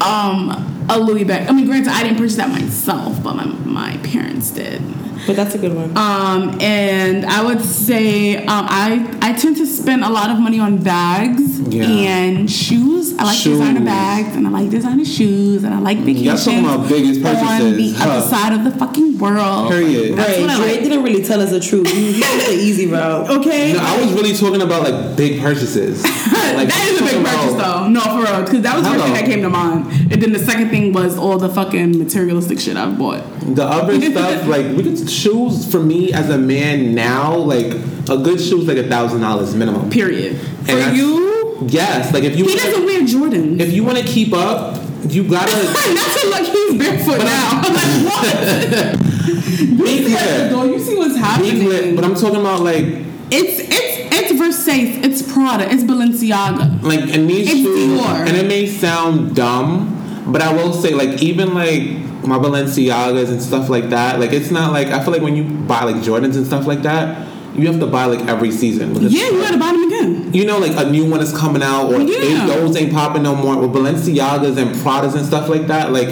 Speaker 4: Um, a Louis bag. I mean, granted, I didn't purchase that myself, but my my parents did.
Speaker 2: But that's a good one.
Speaker 4: Um, and I would say um, I I tend to spend a lot of money on bags
Speaker 3: Yeah.
Speaker 4: and shoes. I like designer bags and I like designer shoes and I like big shoes.
Speaker 3: Y'all
Speaker 4: vacations
Speaker 3: talking about biggest
Speaker 4: on the
Speaker 3: purchases, huh?
Speaker 4: other side of the fucking world.
Speaker 3: Period.
Speaker 4: That's
Speaker 2: right,
Speaker 4: what I
Speaker 2: Dre
Speaker 4: like.
Speaker 2: didn't really tell us the truth. He, he took the easy route.
Speaker 4: Okay.
Speaker 3: No, I was really talking about like big purchases. Like,
Speaker 4: that is a big purchase
Speaker 3: about-
Speaker 4: though. No, for real. Because that was the first thing that came to mind. And then the second thing was all the fucking materialistic shit I've bought.
Speaker 3: The other stuff, like we could shoes for me as a man now, like a good shoe is like a thousand dollars minimum.
Speaker 4: Period.
Speaker 3: And
Speaker 4: For you,
Speaker 3: Yes, like if you
Speaker 4: he doesn't wear Jordans.
Speaker 3: if you want to keep up, you gotta
Speaker 4: Not to look, he's barefoot now. I'm like, what?
Speaker 3: be clear.
Speaker 4: Girl, you see what's happening.
Speaker 3: clear. But I'm talking about like
Speaker 4: It's it's it's Versace, it's Prada, it's Balenciaga.
Speaker 3: like and these
Speaker 4: It's
Speaker 3: shoes,
Speaker 4: Dior.
Speaker 3: and it may sound dumb, but I will say like even like my Balenciagas and stuff like that, like it's not like I feel like when you buy like Jordans and stuff like that, you have to buy like every season.
Speaker 4: Yeah, you gotta buy them again.
Speaker 3: you know, like a new one is coming out, or
Speaker 4: Yeah.
Speaker 3: those ain't popping no more. With Balenciagas and Pradas and stuff like that, like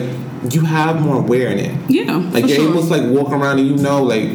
Speaker 3: you have more wear in it.
Speaker 4: Yeah,
Speaker 3: Like you're
Speaker 4: sure.
Speaker 3: able to like walk around and you know like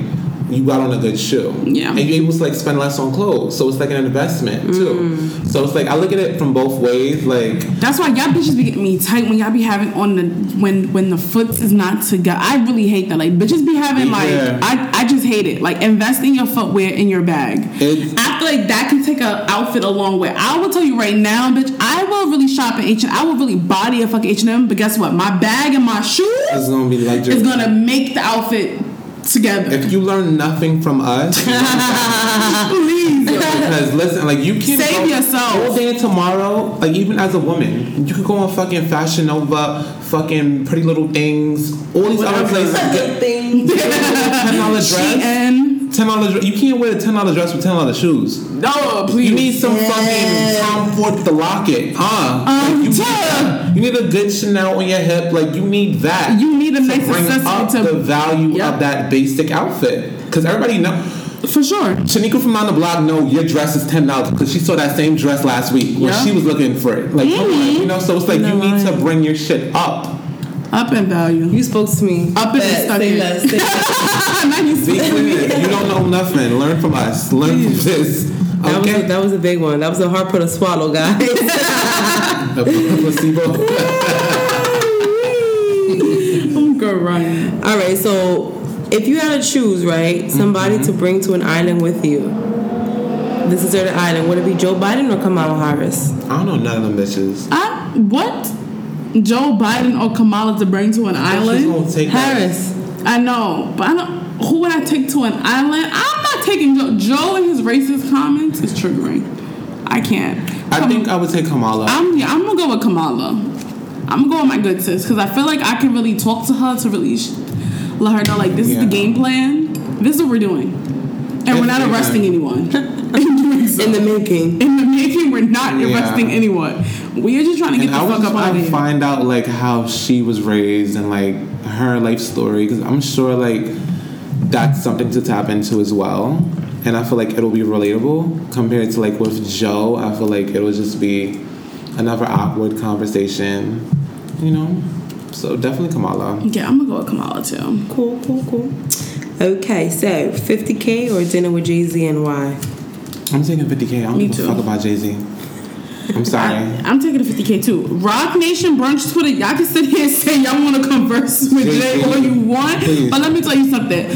Speaker 3: you got on a good shoe.
Speaker 4: Yeah.
Speaker 3: And you're able to like spend less on clothes. So it's like an investment too.
Speaker 4: Mm.
Speaker 3: So it's like I look at it from both ways. Like
Speaker 4: That's why y'all bitches be getting me tight when y'all be having on the when when the foot is not together. I really hate that. Like bitches be having like
Speaker 3: Yeah.
Speaker 4: I, I just hate it. Like invest in your footwear in your bag.
Speaker 3: It's-
Speaker 4: I feel like that can take an outfit a long way. I will tell you right now, bitch. I will really shop at I will really body a fucking H and M. But guess what? My bag and my shoes
Speaker 3: is gonna be like
Speaker 4: is gonna make the outfit together.
Speaker 3: if you learn nothing from us,
Speaker 4: Please.
Speaker 3: because listen, like you can
Speaker 4: Save
Speaker 3: go
Speaker 4: yourself.
Speaker 3: all day tomorrow. Like even as a woman, you could go on fucking Fashion Nova, fucking Pretty Little Things, all these other places. Get
Speaker 2: thing.
Speaker 3: ten dollar dress.
Speaker 4: And
Speaker 3: Ten dollar dress. You can't wear a ten dollar dress with ten dollar shoes.
Speaker 4: no, please.
Speaker 3: You need some fucking Tom Ford with the locket, huh?
Speaker 4: Um,
Speaker 3: Like, you, need
Speaker 4: yeah.
Speaker 3: you need a good Chanel on your hip. Like you need that.
Speaker 4: You need a
Speaker 3: to
Speaker 4: nice
Speaker 3: bring
Speaker 4: accessory
Speaker 3: up
Speaker 4: to-
Speaker 3: the value
Speaker 4: Yep.
Speaker 3: of that basic outfit. Because everybody know.
Speaker 4: for sure.
Speaker 3: Shanika from on the block know your dress is ten dollars because she saw that same dress last week when
Speaker 4: Yeah.
Speaker 3: she was looking for it. Like come on, you know. So it's like you need to bring your shit up.
Speaker 4: Up in value.
Speaker 2: You spoke to me.
Speaker 4: Up in the
Speaker 2: Say less, say less.
Speaker 4: Now you
Speaker 3: Be
Speaker 4: see.
Speaker 3: clear. you don't know nothing. Learn from us. Learn from this.
Speaker 2: That was, a, that was a big one. That was a hard pill to swallow, guys.
Speaker 3: Placebo.
Speaker 4: I'm good, Ryan.
Speaker 2: All right, so if you had to choose, right, somebody mm-hmm. to bring to an island with you, this is their island. Would it be Joe Biden or Kamala Harris?
Speaker 3: I don't know none of them bitches.
Speaker 4: I what? Joe Biden or Kamala to bring to an island?
Speaker 3: take that.
Speaker 2: Harris.
Speaker 4: I know, but I don't. Who would I take to an island? I'm not taking Joe. Joe and his racist comments is triggering. I can't.
Speaker 3: I
Speaker 4: Kam-
Speaker 3: think I would take Kamala.
Speaker 4: I'm yeah, I'm gonna go with Kamala. I'm gonna go with my good sis because I feel like I can really talk to her to really sh- let her know like this is the game plan. This is what we're doing, and we're not arresting anyone. in so.
Speaker 2: In the making.
Speaker 4: in the making, we're not
Speaker 3: Yeah.
Speaker 4: arresting anyone. We are just trying to get
Speaker 3: and
Speaker 4: the
Speaker 3: I was
Speaker 4: fuck up out
Speaker 3: trying
Speaker 4: of
Speaker 3: to
Speaker 4: here.
Speaker 3: find out like how she was raised and like her life story because I'm sure like that's something to tap into as well. And I feel like it'll be relatable compared to like with Joe. I feel like it'll just be another awkward conversation, you know. So definitely Kamala.
Speaker 4: yeah, I'm gonna go with Kamala too.
Speaker 2: Cool, cool, cool. Okay, so 50K or dinner with Jay Z and why?
Speaker 3: I'm taking 50k. I don't
Speaker 4: Me
Speaker 3: give a
Speaker 4: too.
Speaker 3: fuck about Jay Z. I'm sorry.
Speaker 4: I'm taking a 50k too. Roc Nation Brunch Twitter, y'all can sit here and say y'all want to converse with
Speaker 3: Please,
Speaker 4: Jay
Speaker 3: please.
Speaker 4: all you want,
Speaker 3: Please.
Speaker 4: but let me tell you something.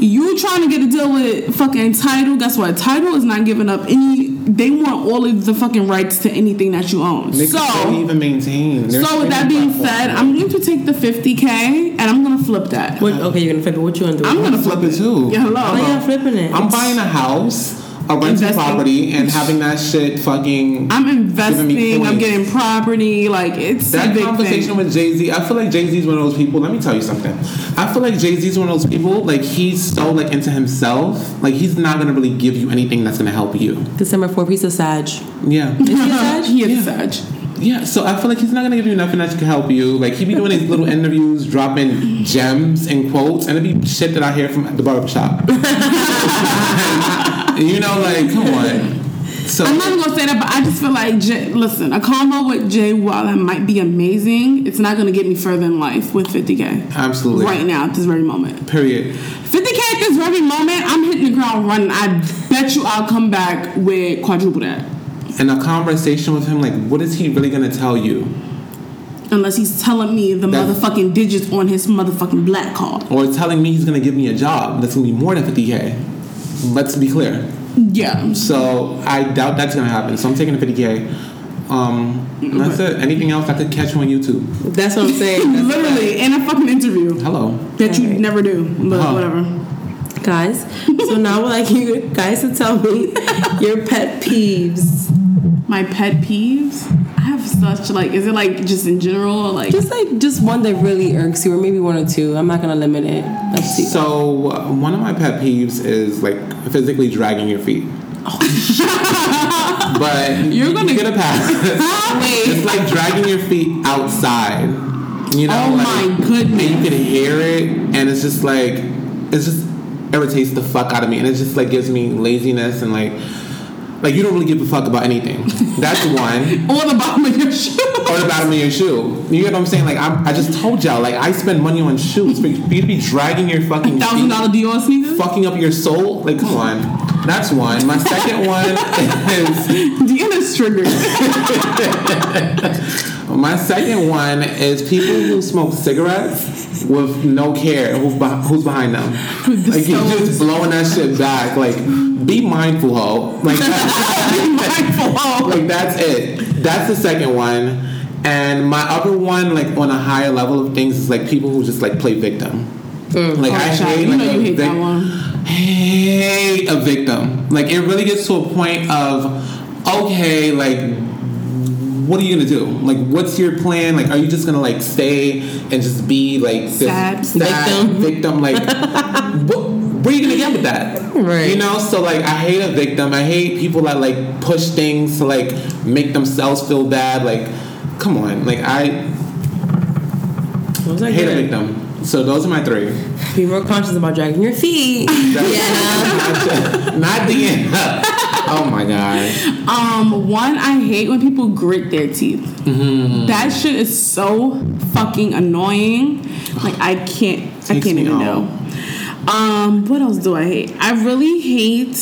Speaker 4: You trying to get a deal with fucking Tidal? Guess what? Tidal is not giving up any. They want all of the fucking rights to anything that you own.
Speaker 3: Niggas can't
Speaker 4: so,
Speaker 3: even maintain. Their
Speaker 4: so with that being
Speaker 3: platform.
Speaker 4: said, I'm going to take the 50k and I'm gonna flip that.
Speaker 2: What, okay, you're gonna flip it. What you gonna do?
Speaker 4: I'm gonna
Speaker 3: flip
Speaker 4: flip
Speaker 3: it too.
Speaker 4: Yeah, hello.
Speaker 2: Oh, Why y'all flipping it?
Speaker 3: I'm buying a house, a rental
Speaker 4: Investing.
Speaker 3: property, and having that shit fucking.
Speaker 4: I'm
Speaker 3: giving me
Speaker 4: investing. I'm getting property. Like it's a
Speaker 3: That
Speaker 4: big
Speaker 3: conversation
Speaker 4: thing.
Speaker 3: with Jay Z, I feel like Jay Z is one of those people. Let me tell you something. I feel like Jay Z is one of those people. Like he's so like into himself. Like he's not gonna really give you anything that's gonna help you.
Speaker 2: December 4th, he's a Sag.
Speaker 3: Yeah,
Speaker 2: Is he a Sag?
Speaker 4: He is Sag.
Speaker 3: yeah. So I feel like he's not gonna give you nothing that can help you. Like he be doing these little interviews, dropping gems and quotes, and it'd be shit that I hear from the barbershop. you know, like come on. So
Speaker 4: I'm not even gonna say that, but I just feel like, Jay, listen, a combo with Jay Waller might be amazing. It's not gonna get me further in life with 50k
Speaker 3: absolutely
Speaker 4: right now at this very moment.
Speaker 3: Period.
Speaker 4: 50k at this very moment, I'm hitting the ground running. I bet you I'll come back with quadruple that.
Speaker 3: In a conversation with him, like, what is he really gonna tell you?
Speaker 4: Unless he's telling me the
Speaker 3: That's-
Speaker 4: motherfucking digits on his motherfucking black card.
Speaker 3: Or telling me he's gonna give me a job that's gonna be more than 50k. Let's be clear.
Speaker 4: Yeah.
Speaker 3: So I doubt that's gonna happen. So I'm taking the 50k. Um, that's it. Anything else I could catch you on YouTube?
Speaker 2: That's what I'm saying. That's
Speaker 4: Literally in a fucking interview
Speaker 3: Hello.
Speaker 4: that you
Speaker 2: Alright.
Speaker 4: never do, but
Speaker 3: Huh.
Speaker 4: whatever.
Speaker 2: guys. So now I would like you guys to tell me your pet peeves.
Speaker 4: My pet peeves. I have such like. Is it like just in general? Like
Speaker 2: Just like just one that really irks you, or maybe one or two. I'm not gonna limit it. Let's see.
Speaker 3: So uh, one of my pet peeves is like physically dragging your feet. but
Speaker 4: You're gonna-
Speaker 3: get a pass. it's like dragging your feet outside. You know,
Speaker 4: Oh
Speaker 3: like,
Speaker 4: my goodness.
Speaker 3: And you can hear it, and it's just like it's just irritates the fuck out of me, and it just like gives me laziness and like like you don't really give a fuck about anything. That's one.
Speaker 4: on the bottom of your shoe.
Speaker 3: or the bottom of your shoe. You get what I'm saying? Like I'm, I just told y'all, like I spend money on shoes. For you to be dragging your fucking
Speaker 4: Thousand
Speaker 3: dollar
Speaker 4: dollar Dior sneakers.
Speaker 3: fucking up your soul. Like come on, that's one. My second one is
Speaker 4: Deanna's triggered.
Speaker 3: my second one is people who smoke cigarettes with no care who's, beh- who's behind them. Like you're just blowing that shit back. Like be mindful, ho. Like be
Speaker 4: Mindful.
Speaker 3: like that's it. That's the second one. And my other one, like on a higher level of things, is like people who just like play victim. Mm. Like I
Speaker 4: Oh,
Speaker 3: hate
Speaker 4: you
Speaker 3: like a
Speaker 4: you hate that
Speaker 3: vic-
Speaker 4: one.
Speaker 3: hate a victim. Like it really gets to a point of okay, like what are you gonna do? Like what's your plan? Like are you just gonna like stay and just be like this
Speaker 4: Sad.
Speaker 3: victim? Victim, like what? Where are you gonna get with that?
Speaker 2: Right.
Speaker 3: You know, so like I hate a victim. I hate people that like push things to like make themselves feel bad. Like, come on, like I
Speaker 2: Those are
Speaker 3: hate a victim. So those are my three.
Speaker 2: Be more conscious about dragging your feet.
Speaker 3: That's- not the end. Oh my god.
Speaker 4: Um, one I hate when people grit their teeth.
Speaker 3: Mm-hmm.
Speaker 4: That shit is so fucking annoying. Like I can't, I can't even
Speaker 3: out.
Speaker 4: know. Um, what else do I hate? I really hate.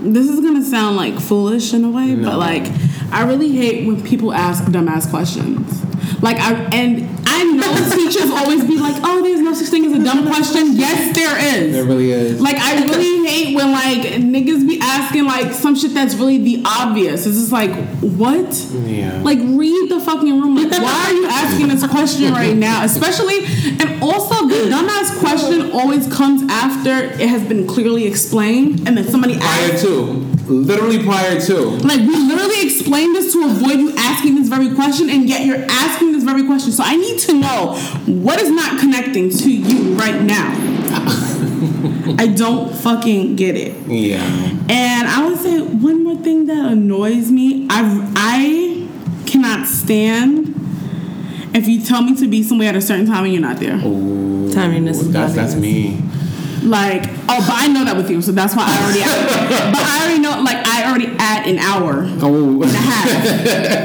Speaker 4: This is gonna sound like foolish in a way,
Speaker 3: No.
Speaker 4: but like I really hate when people ask dumbass questions. Like I and I know teachers always be like, "Oh, there's no such thing as a dumb question." Yes, there is.
Speaker 3: There really is.
Speaker 4: Like I really hate when like niggas be asking like some shit that's really the obvious. It's just like what?
Speaker 3: Yeah.
Speaker 4: Like read the fucking room. Like why are you asking this question right now? Especially and also the dumbass question always comes after it has been clearly explained and then somebody
Speaker 3: prior
Speaker 4: asks.
Speaker 3: to, literally prior to.
Speaker 4: Like we literally explained this to avoid you asking this very question, and yet you're asking this very question. So I need to know what is not connecting to you right now. I don't fucking get it.
Speaker 3: Yeah.
Speaker 4: And I would say one more thing that annoys me. I I cannot stand if you tell me to be somewhere at a certain time and you're not there.
Speaker 2: Timeliness is
Speaker 3: That's that's me.
Speaker 4: Like, oh, but I know that with you, so that's why I already. but I already know, like, I already add an hour
Speaker 3: Oh.
Speaker 4: and a half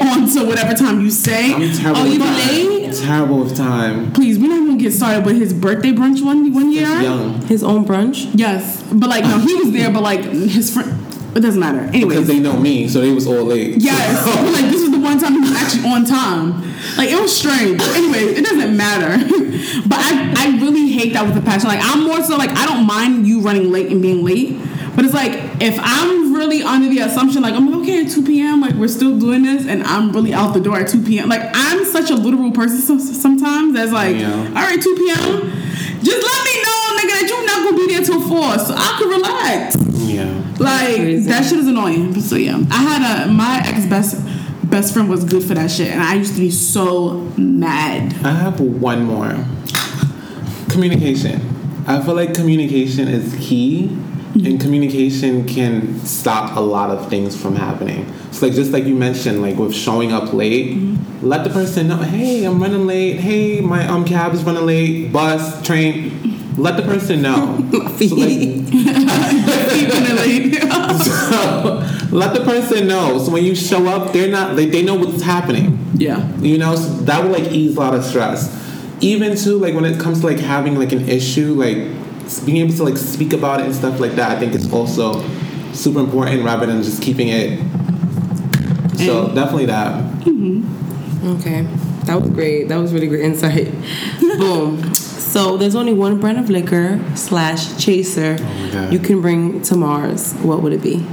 Speaker 4: oh. onto whatever time you say.
Speaker 3: I'm terrible
Speaker 4: oh,
Speaker 3: with
Speaker 4: you
Speaker 3: time.
Speaker 4: late?
Speaker 3: Terrible with time.
Speaker 4: Please, we're not gonna get started with his birthday brunch one one year.
Speaker 3: Young.
Speaker 2: His own brunch.
Speaker 4: Yes, but like, no, he was there, but like his friend. It doesn't matter.
Speaker 3: Anyway,
Speaker 4: because
Speaker 3: they know me, so they was all late.
Speaker 4: Yes. Like this is the one time he was actually on time. Like it was strange. But anyway, it doesn't matter. but I, I really hate that with a passion. Like I'm more so like I don't mind you running late and being late. But it's like if I'm really under the assumption like I'm like okay at 2 p.m. like we're still doing this and I'm really out the door at 2 p.m. Like I'm such a literal person sometimes that's like
Speaker 3: Yeah.
Speaker 4: all right 2 p.m. Just let me know nigga that you're not gonna be there till four so I can relax.
Speaker 3: Yeah.
Speaker 4: Like that shit is annoying. So yeah, I had a my ex best best friend was good for that shit, and I used to be so mad.
Speaker 3: I have one more. Communication. I feel like communication is key, and communication can stop a lot of things from happening. So, like just like you mentioned, like with showing up late, let the person know, hey, I'm running late. Hey, my um cab is running late. Bus, train. Let the person know. So, like, so, let the person know. So when you show up, they're not. They, they know what's happening.
Speaker 4: Yeah,
Speaker 3: You know, so that will like ease a lot of stress. Even too, like when it comes to like having like an issue, like being able to like speak about it and stuff like that, I think it's also super important rather than just keeping it. So definitely that. Mm-hmm.
Speaker 2: Okay, that was great. That was really great insight. Boom. So there's only one brand of liquor slash chaser oh
Speaker 3: my God.
Speaker 2: you can bring to Mars. What would it be?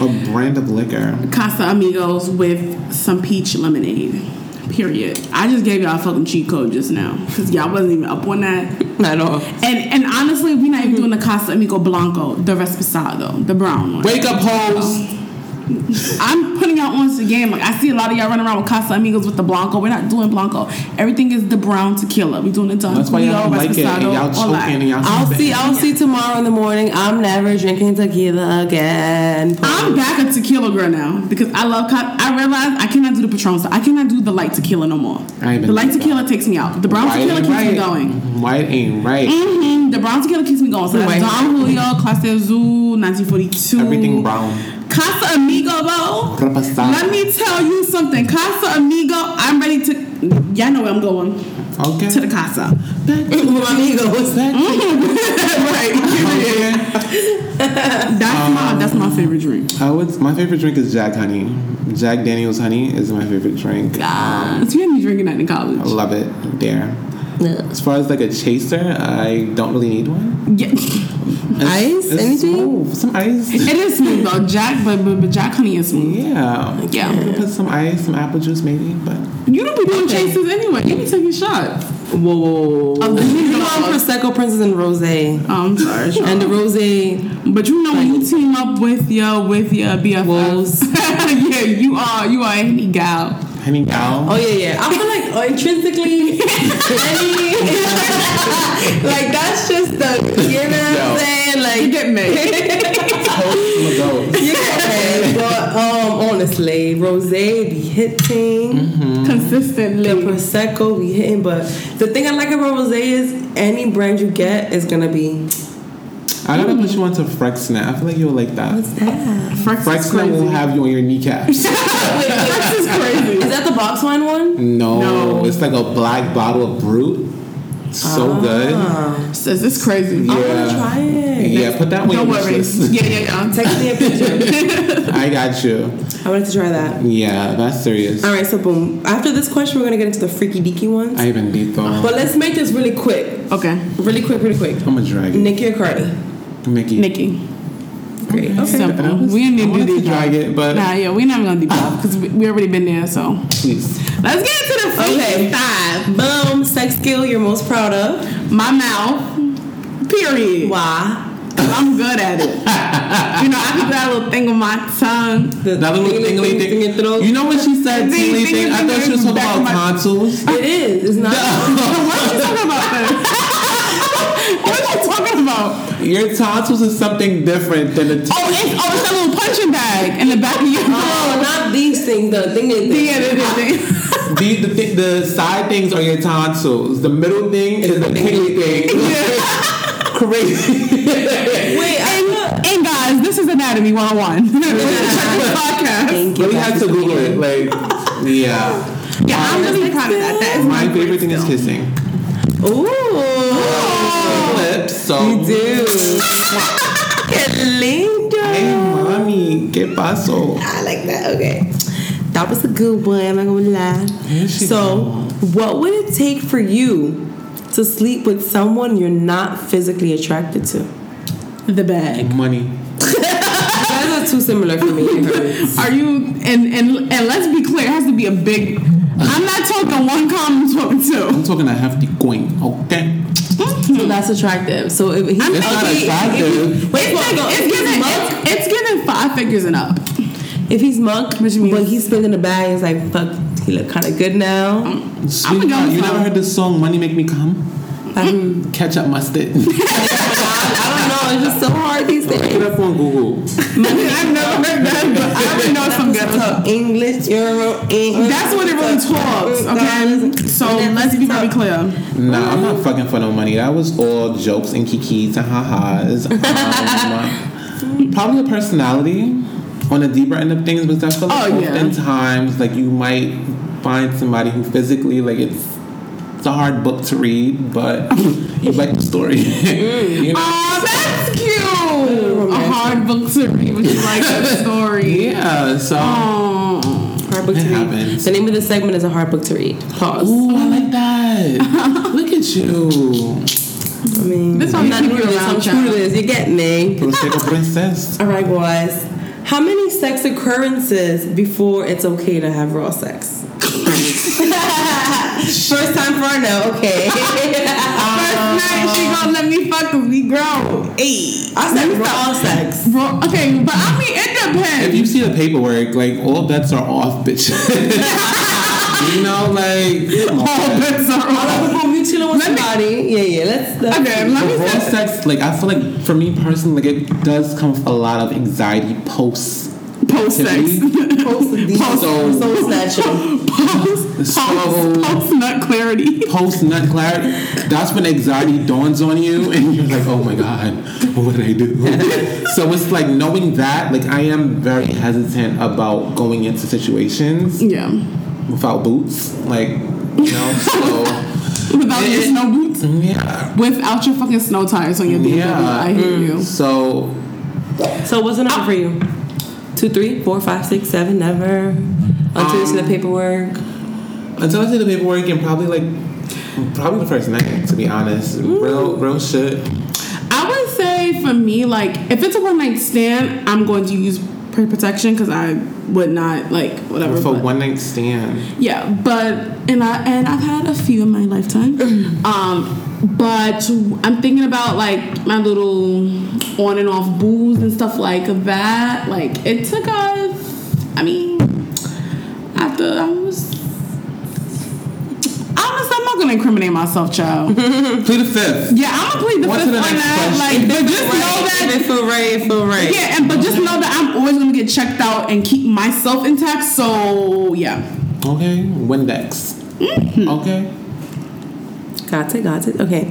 Speaker 3: A brand of liquor.
Speaker 4: Casamigos with some peach lemonade. Period. I just gave y'all a fucking cheat code just now because y'all wasn't even up on that.
Speaker 2: Not at all.
Speaker 4: And and honestly, we're not even doing the Casa Amigo Blanco, the Reposado, the brown one.
Speaker 3: Wake up, hoes.
Speaker 4: I'm putting y'all on the game. Like I see a lot of y'all running around with Casamigos with the Blanco. We're not doing Blanco. Everything is the brown tequila. We're doing the Don
Speaker 3: That's why y'all don't like it, and y'all choking,
Speaker 4: that.
Speaker 3: and y'all
Speaker 2: I'll
Speaker 3: sipping.
Speaker 2: see. I'll see tomorrow in the morning. I'm never drinking tequila again.
Speaker 4: I'm back a tequila girl now because I love. Co- I realize I cannot do the Patron. stuff. I cannot do the light tequila no more.
Speaker 3: I ain't been
Speaker 4: The light tequila
Speaker 3: that.
Speaker 4: takes me out. The brown
Speaker 3: White
Speaker 4: tequila
Speaker 3: ain't
Speaker 4: keeps me going.
Speaker 3: White ain't right.
Speaker 4: hmm The brown tequila keeps me going. So that's
Speaker 2: White.
Speaker 4: Don Julio, Clase Azul, 1942.
Speaker 3: Everything brown.
Speaker 4: Casa Amigo, though. Let me tell you something. Casa Amigo, I'm ready to. Y'all know where I'm going.
Speaker 3: Okay.
Speaker 4: To the casa.
Speaker 2: with my amigos.
Speaker 4: right. That's my that's my favorite drink.
Speaker 3: I would. My favorite drink is Jack Honey. Jack Daniels Honey is my favorite drink.
Speaker 4: Uh, so you had me drinking that in college.
Speaker 3: I love it. There. As far as like a chaser, I don't really need one.
Speaker 4: Yeah.
Speaker 2: Ice?
Speaker 3: It's
Speaker 2: Anything?
Speaker 3: smooth. Some ice.
Speaker 4: It is smooth though. Jack, but, but, but Jack Honey is smooth.
Speaker 3: Yeah.
Speaker 4: Yeah.
Speaker 3: You can Put some ice, some apple juice maybe, but
Speaker 4: You don't be doing chasers anyway. You be taking shots.
Speaker 2: Whoa, whoa, whoa, whoa.
Speaker 4: Of the
Speaker 2: You know Prosecco Princess and Rose. And
Speaker 4: Oh, I'm sorry. Sean.
Speaker 2: the Rose
Speaker 4: But you know when you team up with your with your BFFs, yeah, you are you are any gal.
Speaker 3: Henny Gal.
Speaker 2: Oh yeah, yeah. I feel like uh, intrinsically, any, like that's just the you know what I'm saying. Like
Speaker 4: You get me.
Speaker 2: you get but um, honestly, rose be hitting,
Speaker 3: Mm-hmm.
Speaker 2: the
Speaker 4: Consistently.
Speaker 2: prosecco be hitting. But the thing I like about rose is any brand you get is gonna be.
Speaker 3: I gotta put you onto Freixenet. I feel like you'll like that.
Speaker 2: What's that?
Speaker 4: Frex
Speaker 3: Freixenet
Speaker 4: crazy.
Speaker 3: will have you on your kneecaps.
Speaker 4: Frex is crazy.
Speaker 2: Is that the box wine one?
Speaker 3: no,
Speaker 4: No.
Speaker 3: it's like a black bottle of brut. So ah. good.
Speaker 4: Says it's crazy.
Speaker 3: Yeah.
Speaker 2: I wanna try it.
Speaker 3: Yeah, put that one
Speaker 4: Don't
Speaker 3: on your
Speaker 4: worry.
Speaker 3: list.
Speaker 4: Yeah, yeah, yeah.
Speaker 2: Text me a picture.
Speaker 3: I got you.
Speaker 2: I wanted to try that.
Speaker 3: Yeah, that's serious.
Speaker 2: All right, so boom. After this question, we're gonna get into the freaky deaky ones.
Speaker 3: I even beat though.
Speaker 2: But let's make this really quick.
Speaker 4: Okay.
Speaker 2: Really quick, really quick.
Speaker 3: I'm a drag it.
Speaker 2: Nicki or Cardi?
Speaker 3: Mickey.
Speaker 4: Nicki.
Speaker 2: Great. Okay.
Speaker 4: Simple.
Speaker 3: Was-
Speaker 4: we didn't need to
Speaker 3: to
Speaker 4: do
Speaker 3: drag it, but
Speaker 4: Nah, yeah, we're not gonna deep dive because we, we already been there. So
Speaker 3: please.
Speaker 4: let's get into the freaky
Speaker 2: Okay.
Speaker 4: five.
Speaker 2: Boom. Sex skill you're most proud of.
Speaker 4: My mouth. Period.
Speaker 2: Why?
Speaker 4: I'm good at it. you know, I can do that little thing with my tongue.
Speaker 2: The
Speaker 3: That little
Speaker 2: tingly
Speaker 3: tingly
Speaker 2: thing in your
Speaker 3: thing. You know what she said?
Speaker 4: Ding,
Speaker 3: Tingly thing. I thought she was talking about
Speaker 4: of
Speaker 3: tonsils.
Speaker 2: it is. It's not.
Speaker 4: What are you talking about then? What are you talking about?
Speaker 3: Your tonsils is something different than the. T-
Speaker 4: Oh, it's oh, it's that little punching bag in the back of your
Speaker 2: Oh, not these things. The thing is.
Speaker 4: Yeah, the, the,
Speaker 3: the, the, thi- the side things are your tonsils. The middle thing is the tingly thing. Crazy.
Speaker 2: Wait, I
Speaker 4: and, and guys, this is Anatomy 101. Check this podcast.
Speaker 2: Thank you.
Speaker 3: Had to Google it. Like, yeah.
Speaker 4: Yeah, I'm really proud of that. That is
Speaker 3: My
Speaker 4: my
Speaker 3: favorite thing is kissing.
Speaker 2: Ooh.
Speaker 3: Lips. So.
Speaker 2: You do. Qué lindo.
Speaker 3: Hey, mommy, ¿qué pasó?
Speaker 2: I like that. Okay. That was a good one. I'm not gonna lie.
Speaker 3: Here she
Speaker 2: So, what would it take for you to sleep with someone you're not physically attracted to?
Speaker 4: The bag.
Speaker 3: Money.
Speaker 2: Guys are too similar for me.
Speaker 4: Are you and and and let's be clear, it has to be a big I'm not talking one comma, I'm talking two.
Speaker 3: I'm talking a hefty coin, okay?
Speaker 2: So that's attractive. So if he's
Speaker 3: It's not
Speaker 2: ugly,
Speaker 3: attractive.
Speaker 2: If, wait,
Speaker 4: It's,
Speaker 2: hold on.
Speaker 4: it's, giving,
Speaker 2: monk,
Speaker 4: it's, it's giving five figures and up.
Speaker 2: if he's monk,
Speaker 4: Which means-
Speaker 2: but he's spending the bag, it's like fuck. He look kind of good now.
Speaker 3: Sweetheart,
Speaker 4: go with
Speaker 3: you never heard the song "Money Make Me Come"?
Speaker 2: Um,
Speaker 3: Ketchup mustard. Put
Speaker 2: I don't know. It's just so hard these days.
Speaker 3: it up on Google.
Speaker 4: I've never heard that, but I already know some good
Speaker 2: So English, Euro, English.
Speaker 4: That's what it really talks, okay? So let's be very clear.
Speaker 3: Nah, I'm not fucking for no money. That was all jokes and kikis and ha-has. Um, probably a personality on the deeper end of things, but I feel like
Speaker 4: Oh, yeah.
Speaker 3: oftentimes, like you might find somebody who physically, like it's It's a hard book to read, but you like the story. you know?
Speaker 4: Oh, that's. A hard book to read, but you like that story.
Speaker 3: Yeah, so
Speaker 4: Oh.
Speaker 2: Hard book to
Speaker 3: It
Speaker 2: read. The name of the segment is a hard book to read. Pause.
Speaker 3: Ooh, I like that. Look at you.
Speaker 2: I mean,
Speaker 4: This
Speaker 2: I'm not
Speaker 4: keep
Speaker 2: new
Speaker 4: you
Speaker 2: to this. I'm true to this. You get me.
Speaker 3: Prosecco princess.
Speaker 2: All right, guys. How many sex occurrences before it's okay to have raw sex? First time for a no. Okay.
Speaker 4: First night, she gonna let me fuck if we grow. Hey.
Speaker 2: I said raw sex.
Speaker 4: Bro, okay, but I mean, it
Speaker 3: If you see the paperwork, like all bets are off, bitch. you know, like come on.
Speaker 4: All bets are off.
Speaker 2: Boom, you chilling with
Speaker 4: Let me-
Speaker 2: somebody. Yeah, yeah. Let's. let's
Speaker 4: Okay, let me
Speaker 3: Raw
Speaker 4: say.
Speaker 3: sex, like I feel like for me personally, like it does come with a lot of anxiety post
Speaker 4: Post sex.
Speaker 2: post the
Speaker 3: Post-
Speaker 2: soul, soul snatching.
Speaker 4: Post,
Speaker 3: So-
Speaker 4: post, post nut clarity.
Speaker 3: Post nut clarity, that's when anxiety dawns on you, and you're like, "Oh my god, what did I do?" so it's like knowing that, like I am very hesitant about going into situations
Speaker 4: Yeah.
Speaker 3: without boots, like you know. So
Speaker 4: Without your snow boots.
Speaker 3: yeah,
Speaker 4: Without your fucking snow tires on your BMW.
Speaker 3: Yeah.
Speaker 4: I hear you.
Speaker 3: so
Speaker 2: So what's the number uh, for you? Two, three, four, five, six, seven, never. Until you see the paperwork.
Speaker 3: until I see the paperwork, and probably like probably the first night, to be honest, real real shit.
Speaker 4: I would say for me, like, if it's a one night stand, I'm going to use protection because I would not, like, whatever.
Speaker 3: For
Speaker 4: but-
Speaker 3: one night stand,
Speaker 4: Yeah, but and I and I've had a few in my lifetime. um, but I'm thinking about like my little on and off booze and stuff like that. Like it took us. I mean, after I was. Honestly, I'm not gonna incriminate myself, child.
Speaker 3: plead the fifth.
Speaker 4: Yeah, I'm gonna plead the
Speaker 3: On to
Speaker 4: fifth
Speaker 3: the
Speaker 4: on that.
Speaker 3: question.
Speaker 4: Like, but just know that
Speaker 2: If it feel right, it feel right.
Speaker 4: yeah, and but just know that I'm always gonna get checked out and keep myself intact. So yeah.
Speaker 3: Okay, Windex.
Speaker 4: Mm-hmm.
Speaker 3: Okay.
Speaker 2: Got it, got it. Okay.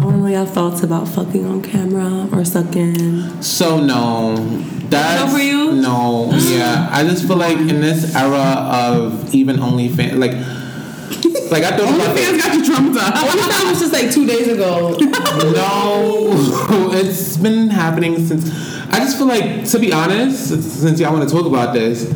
Speaker 2: I want to know y'all thoughts about fucking on camera or sucking.
Speaker 3: So no, that's
Speaker 2: No for you?
Speaker 3: No, yeah. I just feel like in this era of even OnlyFans, like, like I thought about
Speaker 4: OnlyFans
Speaker 3: this.
Speaker 4: got you traumatized.
Speaker 2: Only time was just like two days ago.
Speaker 3: No, it's been happening since. I just feel like, to be honest, since y'all want to talk about this,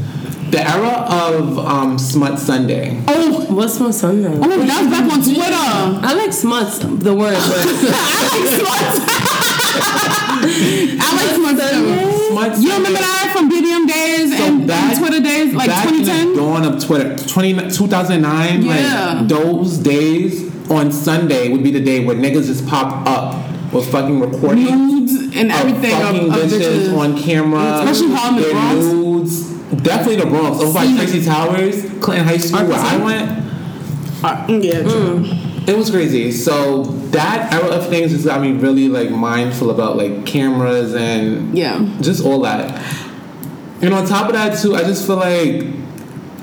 Speaker 3: the era of um, Smut Sunday.
Speaker 4: Oh,
Speaker 2: What's my Sunday?
Speaker 4: oh, that's back on Twitter.
Speaker 2: I like smuts, the word,
Speaker 4: I like sluts. I like sluts too.
Speaker 3: Smut
Speaker 4: You remember that from BBM days
Speaker 3: So
Speaker 4: and,
Speaker 3: back-
Speaker 4: and Twitter days, like
Speaker 3: back in the
Speaker 4: 2010?
Speaker 3: dawn of Twitter, 20, 2009,
Speaker 4: Yeah.
Speaker 3: like those days on Sunday would be the day where niggas just pop up with fucking recording
Speaker 4: Nudes and everything of,
Speaker 3: fucking
Speaker 4: of
Speaker 3: bitches
Speaker 4: bitches.
Speaker 3: on camera.
Speaker 4: Especially Harlem and Bronx.
Speaker 3: nudes. Definitely the Bronx. Over by
Speaker 4: See.
Speaker 3: Tracey Towers, Clinton High School, where I went.
Speaker 4: Uh, yeah, true.
Speaker 3: It was crazy. So that era of things just got me really like mindful about like cameras and
Speaker 4: Yeah.
Speaker 3: just all that. And on top of that too, I just feel like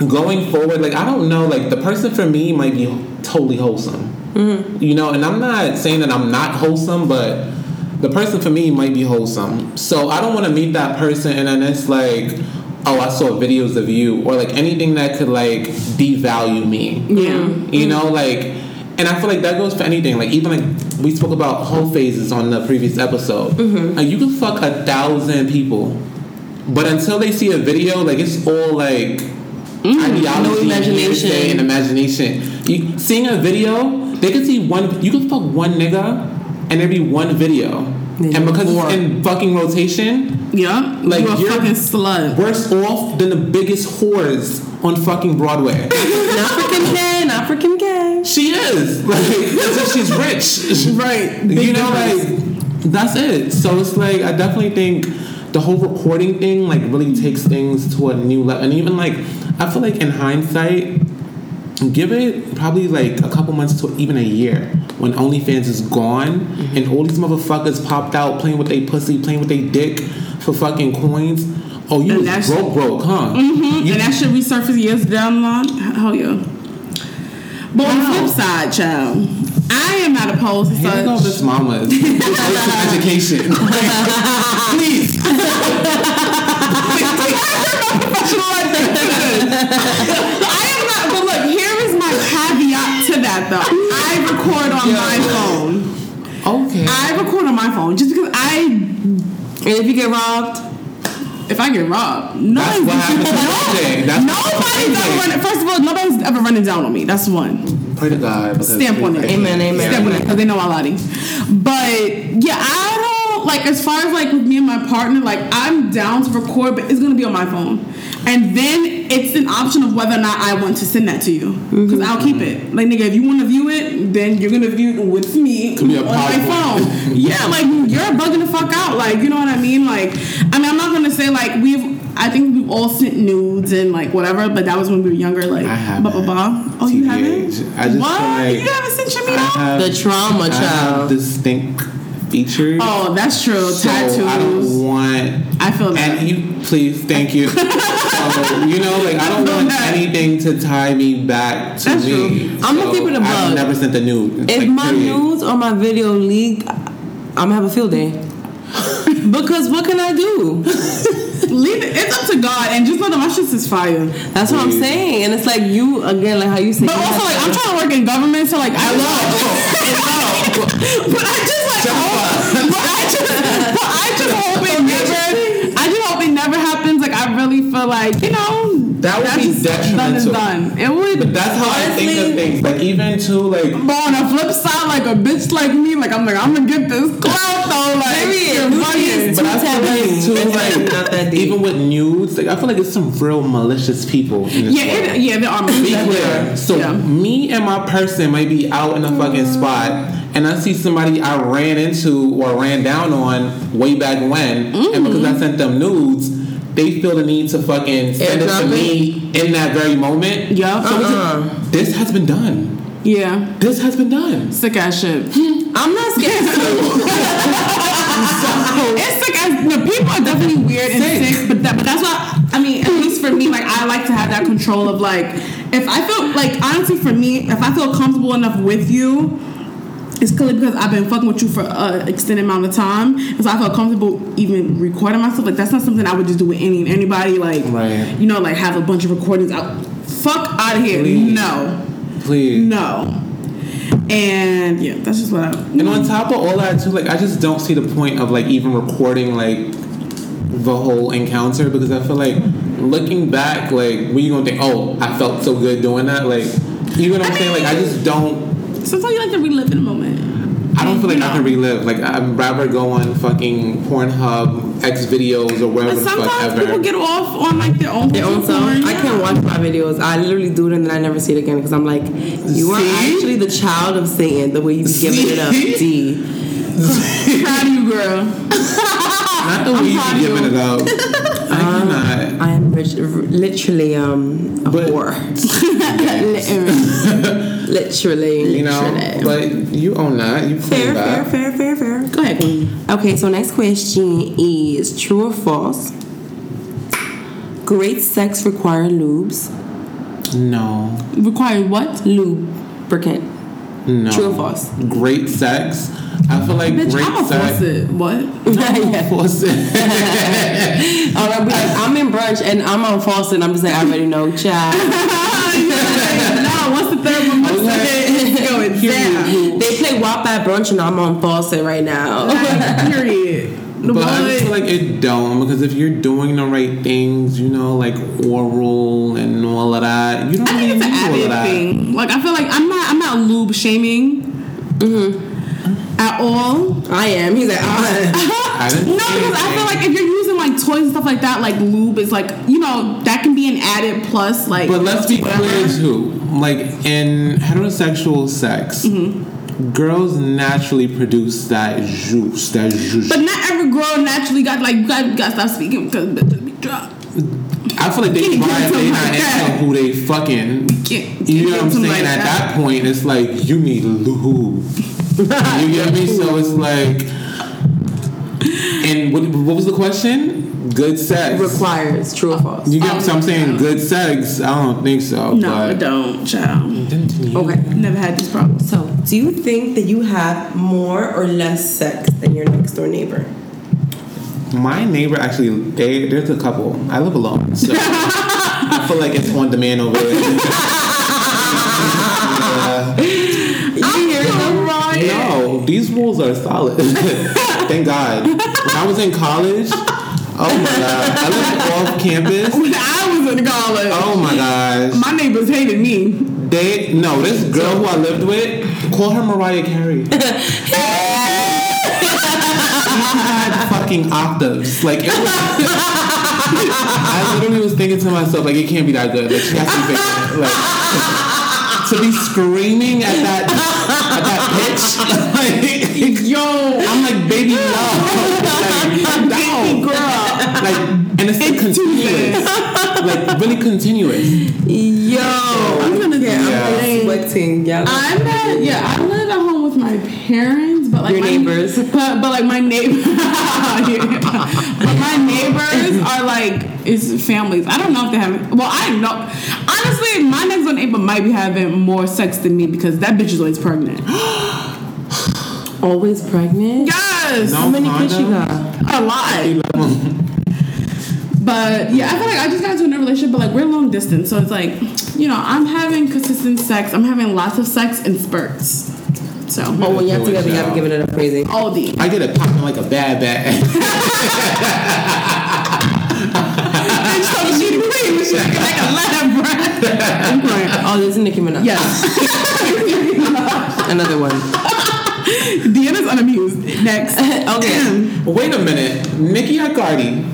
Speaker 3: going forward, like I don't know, like the person for me might be totally wholesome. Hmm. You know, and I'm not saying that I'm not wholesome, but the person for me might be wholesome. So I don't want to meet that person and then it's like, oh, I saw videos of you or like anything that could like devalue me.
Speaker 4: Yeah.
Speaker 3: You know, like, and I feel like that goes for anything. Like, even like we spoke about whole phases on the previous episode. Mm-hmm. Like, you can fuck a thousand people, but until they see a video, like, it's all like mm, ideology,
Speaker 2: No imagination.
Speaker 3: and imagination. You seeing a video, they can see one. You can fuck one nigga, and there be one video, and because
Speaker 4: Four.
Speaker 3: it's in fucking rotation,
Speaker 4: Yeah.
Speaker 3: Like,
Speaker 4: You're
Speaker 3: you're-
Speaker 4: fucking slut.
Speaker 3: worse off than the biggest whores on fucking Broadway.
Speaker 2: not for Kim K, not for Kim
Speaker 3: She is like as if she's rich,
Speaker 4: Right.
Speaker 3: you know, like that's it. So it's like I definitely think the whole recording thing like really takes things to a new level, and even like I feel like in hindsight, give it probably like a couple months to even a year when OnlyFans is gone and all these motherfuckers popped out playing with their pussy, playing with their dick for fucking coins. Oh, you
Speaker 4: And
Speaker 3: was broke, broke, huh? Mm-hmm. You-
Speaker 4: and that should resurface years down the line. Hell yeah. But on the flip side, child, I am not opposed to
Speaker 3: Here we go,
Speaker 4: such.
Speaker 3: Mama. education. Please.
Speaker 4: I am not, but look, here is my caveat to that that though. I record on my phone.
Speaker 3: Okay.
Speaker 4: I record on my phone just because I,
Speaker 2: And if you get robbed,
Speaker 4: if I get robbed,
Speaker 3: That's
Speaker 4: nobody's,
Speaker 3: what happened to MJ.
Speaker 4: Nobody's ever running. First of all, nobody's ever running down on me. That's one.
Speaker 3: Pray to God.
Speaker 4: Stamp on it.
Speaker 2: Amen, amen.
Speaker 4: Stamp on it because they know I'm lying. But yeah, I don't like as far as like with me and my partner. Like I'm down to record, but it's gonna be on my phone, and then it's an option of whether or not I want to send that to you mm-hmm. because I'll keep it. Like nigga, if you want to view it, then you're gonna view it with me
Speaker 3: Could be a
Speaker 4: on my
Speaker 3: PowerPoint.
Speaker 4: phone. yeah, like you're bugging the fuck out. Like you know what I mean? Like I mean, I'm not gonna say like we've. I think we've all sent nudes and like whatever, but that was when we were younger. Like
Speaker 3: I haven't.
Speaker 4: blah blah blah. Oh, you haven't?
Speaker 3: TBH. I just
Speaker 4: what?
Speaker 3: feel like
Speaker 4: you haven't sent your
Speaker 3: I
Speaker 4: meat out?
Speaker 3: have,
Speaker 2: the trauma
Speaker 3: I have
Speaker 2: child.
Speaker 3: distinct features.
Speaker 4: Oh, that's true.
Speaker 3: so
Speaker 4: Tattoos.
Speaker 3: I don't want.
Speaker 4: I feel that.
Speaker 3: And you, please, thank you. so, um, you know, like I don't want
Speaker 4: that.
Speaker 3: anything to tie me back to
Speaker 4: That's
Speaker 3: me.
Speaker 4: true.
Speaker 2: I'ma
Speaker 3: So
Speaker 2: keep it a
Speaker 3: I've
Speaker 2: bug.
Speaker 3: never sent a nude.
Speaker 2: If
Speaker 3: like,
Speaker 2: my
Speaker 3: period.
Speaker 2: nudes or my video leak, I'm gonna have a field day. because what can I do?
Speaker 4: Leave it. It's up to God, and just know that my shit is fire.
Speaker 2: That's what I'm saying. And it's like you again, like how you say.
Speaker 4: But
Speaker 2: you
Speaker 4: also, like,
Speaker 2: to-
Speaker 4: I'm trying to work in government, so like, I love. but I just like, hope, but I just, but I just hope it never. I just hope it never happens. Like, I really feel like you know
Speaker 3: That would
Speaker 4: that's
Speaker 3: be
Speaker 4: just done is
Speaker 3: detrimental.
Speaker 4: done. It would.
Speaker 3: But that's how I think of things. Like even to like
Speaker 4: But on the flip side, like a bitch like me, like I'm like I'm gonna get this clout though. Like
Speaker 2: Period.
Speaker 4: you're
Speaker 2: Nudes
Speaker 3: But I feel like too, like
Speaker 2: not that deep.
Speaker 3: even with nudes, like I feel like it's some real malicious people in this
Speaker 4: Yeah, it, yeah, there are.
Speaker 3: Be
Speaker 4: There
Speaker 3: clear.
Speaker 4: are.
Speaker 3: So
Speaker 4: yeah.
Speaker 3: me and my person might be out in a fucking mm-hmm. spot, and I see somebody I ran into or ran down on way back when, and mm. because I sent them nudes, they feel the need to fucking send it to me in that very moment.
Speaker 4: Yeah.
Speaker 3: So it's-
Speaker 2: Uh-uh.
Speaker 3: this has been done.
Speaker 4: Yeah.
Speaker 3: This has been done.
Speaker 4: Sick ass shit.
Speaker 2: I'm not scared.
Speaker 4: it's sick as no, people are definitely weird and
Speaker 3: Sick.
Speaker 4: sick, but that, but that's why I mean, at least for me, like I like to have that control of like if I feel like honestly for me, if I feel comfortable enough with you. It's clearly because I've been fucking with you for an extended amount of time, and so I feel comfortable even recording myself. Like that's not something I would just do with any anybody. Like,
Speaker 3: Right.
Speaker 4: you know, like have a bunch of recordings out. Fuck out of here.
Speaker 3: Please.
Speaker 4: No,
Speaker 3: Please.
Speaker 4: no. And yeah, that's just what I.
Speaker 3: And on top of all that too, like I just don't see the point of like even recording like the whole encounter because I feel like looking back, like when you gonna think, oh, I felt so good doing that, like you know what I'm saying? Like I just don't
Speaker 4: Sometimes you like to relive in a moment.
Speaker 3: I don't feel like
Speaker 4: You
Speaker 3: I can relive. Like I'd rather go on fucking Pornhub, X videos or wherever
Speaker 4: But
Speaker 3: the fuck
Speaker 4: sometimes
Speaker 3: ever.
Speaker 4: people get off on like their own
Speaker 2: Their own
Speaker 4: porn,
Speaker 2: self. I can't watch my videos. I literally do it and then I never see it again because I'm like, you are
Speaker 3: See?
Speaker 2: actually the child of Satan. The way you be giving it up, D.
Speaker 4: Proud of you, girl.
Speaker 3: Not the way you
Speaker 4: proud
Speaker 3: be giving it up. I cannot.
Speaker 2: I am rich, literally um a
Speaker 3: But-
Speaker 2: whore. literally,
Speaker 3: You know,
Speaker 2: literally.
Speaker 3: but you own that. You
Speaker 2: fair,
Speaker 3: claim
Speaker 2: fair,
Speaker 3: that.
Speaker 2: fair, fair, fair.
Speaker 4: Go ahead, Queen.
Speaker 2: Okay, so next question is true or false? Great sex require lubes.
Speaker 3: No.
Speaker 4: Required what?
Speaker 2: Lubricant.
Speaker 3: No.
Speaker 2: True or false?
Speaker 3: Great sex. I feel like
Speaker 4: Bitch,
Speaker 3: great
Speaker 4: I'm a
Speaker 3: sex.
Speaker 4: faucet. What?
Speaker 2: yeah.
Speaker 3: Force it.
Speaker 2: Or I'll be like, I'm in brunch and I'm on Fawcett and I'm just like, I already know, child.
Speaker 4: no, what's the third one? What's it's going down.
Speaker 2: They play WAP at brunch and I'm on Fawcett right now.
Speaker 4: Like, period. The
Speaker 3: But I just feel like it don't because if you're doing the right things, you know, like oral and all of that, you don't
Speaker 4: I
Speaker 3: really need all of that.
Speaker 4: thing. Like I feel like I'm not I'm not lube shaming at all.
Speaker 2: I am. He's like, ah.
Speaker 3: I didn't
Speaker 4: No, because I feel like if you're using like toys and stuff like that, like lube is like you know that can be an added plus. Like,
Speaker 3: But let's be
Speaker 4: whatever.
Speaker 3: clear too. Like in heterosexual sex,
Speaker 4: Mm-hmm.
Speaker 3: girls naturally produce that juice, that juice.
Speaker 4: But not every girl naturally got like you got, got to stop speaking because bitches be drunk.
Speaker 3: I feel like they
Speaker 4: Can't
Speaker 3: try
Speaker 4: get
Speaker 3: if they not
Speaker 4: like
Speaker 3: into who they fucking.
Speaker 4: Can't-
Speaker 3: You know what I'm saying?
Speaker 4: like
Speaker 3: At
Speaker 4: that.
Speaker 3: that point, it's like you need lube. you get me? So it's like. And what, what was the question? Good sex.
Speaker 2: requires true or false.
Speaker 3: You get what I'm saying?
Speaker 4: no.
Speaker 3: Good sex? I don't think so.
Speaker 4: No,
Speaker 3: but
Speaker 4: I don't, child.
Speaker 2: Okay.
Speaker 4: Never had this problem.
Speaker 2: So, do you think that you have more or less sex than your next door neighbor?
Speaker 3: My neighbor actually, they there's a couple. I live alone, so I feel like it's on demand over there. Uh, holes are solid. Thank God. When I was in college, oh my god, I lived off campus.
Speaker 4: When I was in college,
Speaker 3: Oh my gosh.
Speaker 4: my neighbors hated me.
Speaker 3: They no, this girl who I lived with, call her Mariah Carey. Had fucking octaves. Like it was. I literally was thinking to myself, like it can't be that good. Like she has to be bigger. Like to be screaming at that at that pitch. Like yo, I'm like baby love. Like,
Speaker 4: Baby girl.
Speaker 3: like and it's like continuous. Like really continuous.
Speaker 2: Yo, I'm gonna get.
Speaker 3: Yeah.
Speaker 2: I'm sweating. Y'all.
Speaker 4: I'm at yeah. I live at home with my parents, but like
Speaker 2: Your
Speaker 4: my,
Speaker 2: neighbors.
Speaker 4: But but like my neighbors, but my neighbors are like is families. I don't know if they have. Well, I know. Honestly, my next door neighbor might be having more sex than me because that bitch is always pregnant.
Speaker 2: Always pregnant.
Speaker 4: Yes,
Speaker 3: No
Speaker 2: How many kids she got?
Speaker 4: a lot. But yeah, I feel like I just got into a new relationship, but like we're long distance, so it's like, you know, I'm having consistent sex. I'm having lots of sex in spurts. So
Speaker 2: Oh, when y'all together, y'all be giving it up crazy.
Speaker 4: all the
Speaker 3: I get it popping like a bad bad.
Speaker 4: and so she queen was shaking like a lamb, I'm crying.
Speaker 2: Oh, this is Nicki Minaj.
Speaker 4: Yes.
Speaker 2: Another one.
Speaker 4: Deanna's unamused. Next.
Speaker 2: Okay.
Speaker 3: Wait a minute, Nicki or Cardi?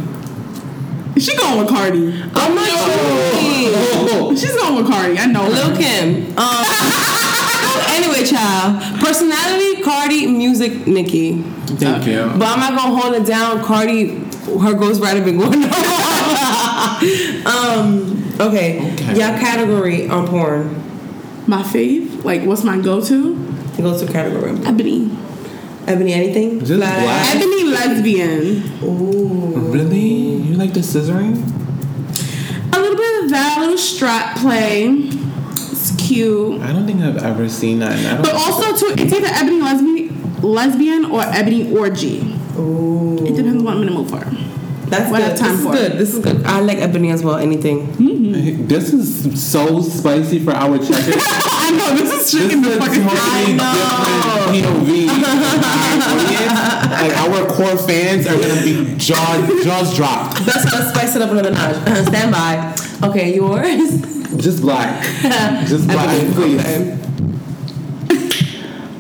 Speaker 4: She going with Cardi.
Speaker 2: I'm not sure.
Speaker 4: She's going with Cardi. I know. her.
Speaker 2: Lil Kim. Um, anyway, child. Personality, Cardi. Music, Nicki.
Speaker 3: thank you.
Speaker 2: But I'm not gonna hold it down. Cardi, her ghostwriter been going on. um. Okay.
Speaker 3: Okay.
Speaker 2: Y'all category on porn.
Speaker 4: My fave. Like, what's my go-to?
Speaker 2: Go to category.
Speaker 4: Ebony.
Speaker 2: Ebony, anything?
Speaker 3: Just
Speaker 2: Flat
Speaker 3: black?
Speaker 4: Ebony lesbian.
Speaker 3: Really? You like the scissoring?
Speaker 4: A little bit of that, a little strap play. It's cute.
Speaker 3: I don't think I've ever seen that. and
Speaker 4: But also, too, it's either ebony lesbian, lesbian or ebony orgy.
Speaker 2: Ooh.
Speaker 4: It depends on what I'm in the mood for.
Speaker 2: That's
Speaker 4: What I
Speaker 2: good.
Speaker 4: have time
Speaker 2: this is
Speaker 4: for.
Speaker 2: good. This is good. I like ebony as well. Anything. Mm-hmm.
Speaker 3: This is so spicy for our checkers.
Speaker 4: I know this is
Speaker 3: This
Speaker 4: chicken the
Speaker 3: a
Speaker 4: fucking
Speaker 3: totally different POV. Like our core fans are gonna be jaws jaws dropped.
Speaker 2: That's gonna spice it up another notch. Stand by. Okay, yours.
Speaker 3: Just black. Just black, please.
Speaker 2: Okay.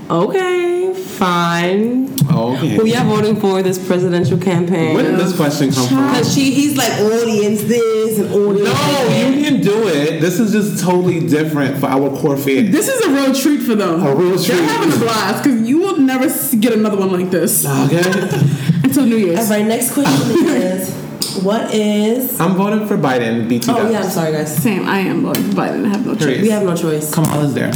Speaker 2: Okay, fine.
Speaker 3: Oh, okay.
Speaker 2: Who y'all voting for this presidential campaign?
Speaker 3: Where did this question come from?
Speaker 2: Cause she, he's like audience this and audience.
Speaker 3: No,
Speaker 2: that.
Speaker 3: you can do it. This is just totally different for our core fans.
Speaker 4: This is a real treat for them.
Speaker 3: A real treat.
Speaker 4: They're having a blast because you will never get another one like this
Speaker 3: Okay.
Speaker 4: until New Year's.
Speaker 2: All right, next question is, what is?
Speaker 3: I'm voting for Biden. BT.
Speaker 2: Oh yeah, I'm sorry guys.
Speaker 4: Same, I am voting for Biden. I have no choice.
Speaker 2: We have no choice.
Speaker 3: Come on, Kamala's there.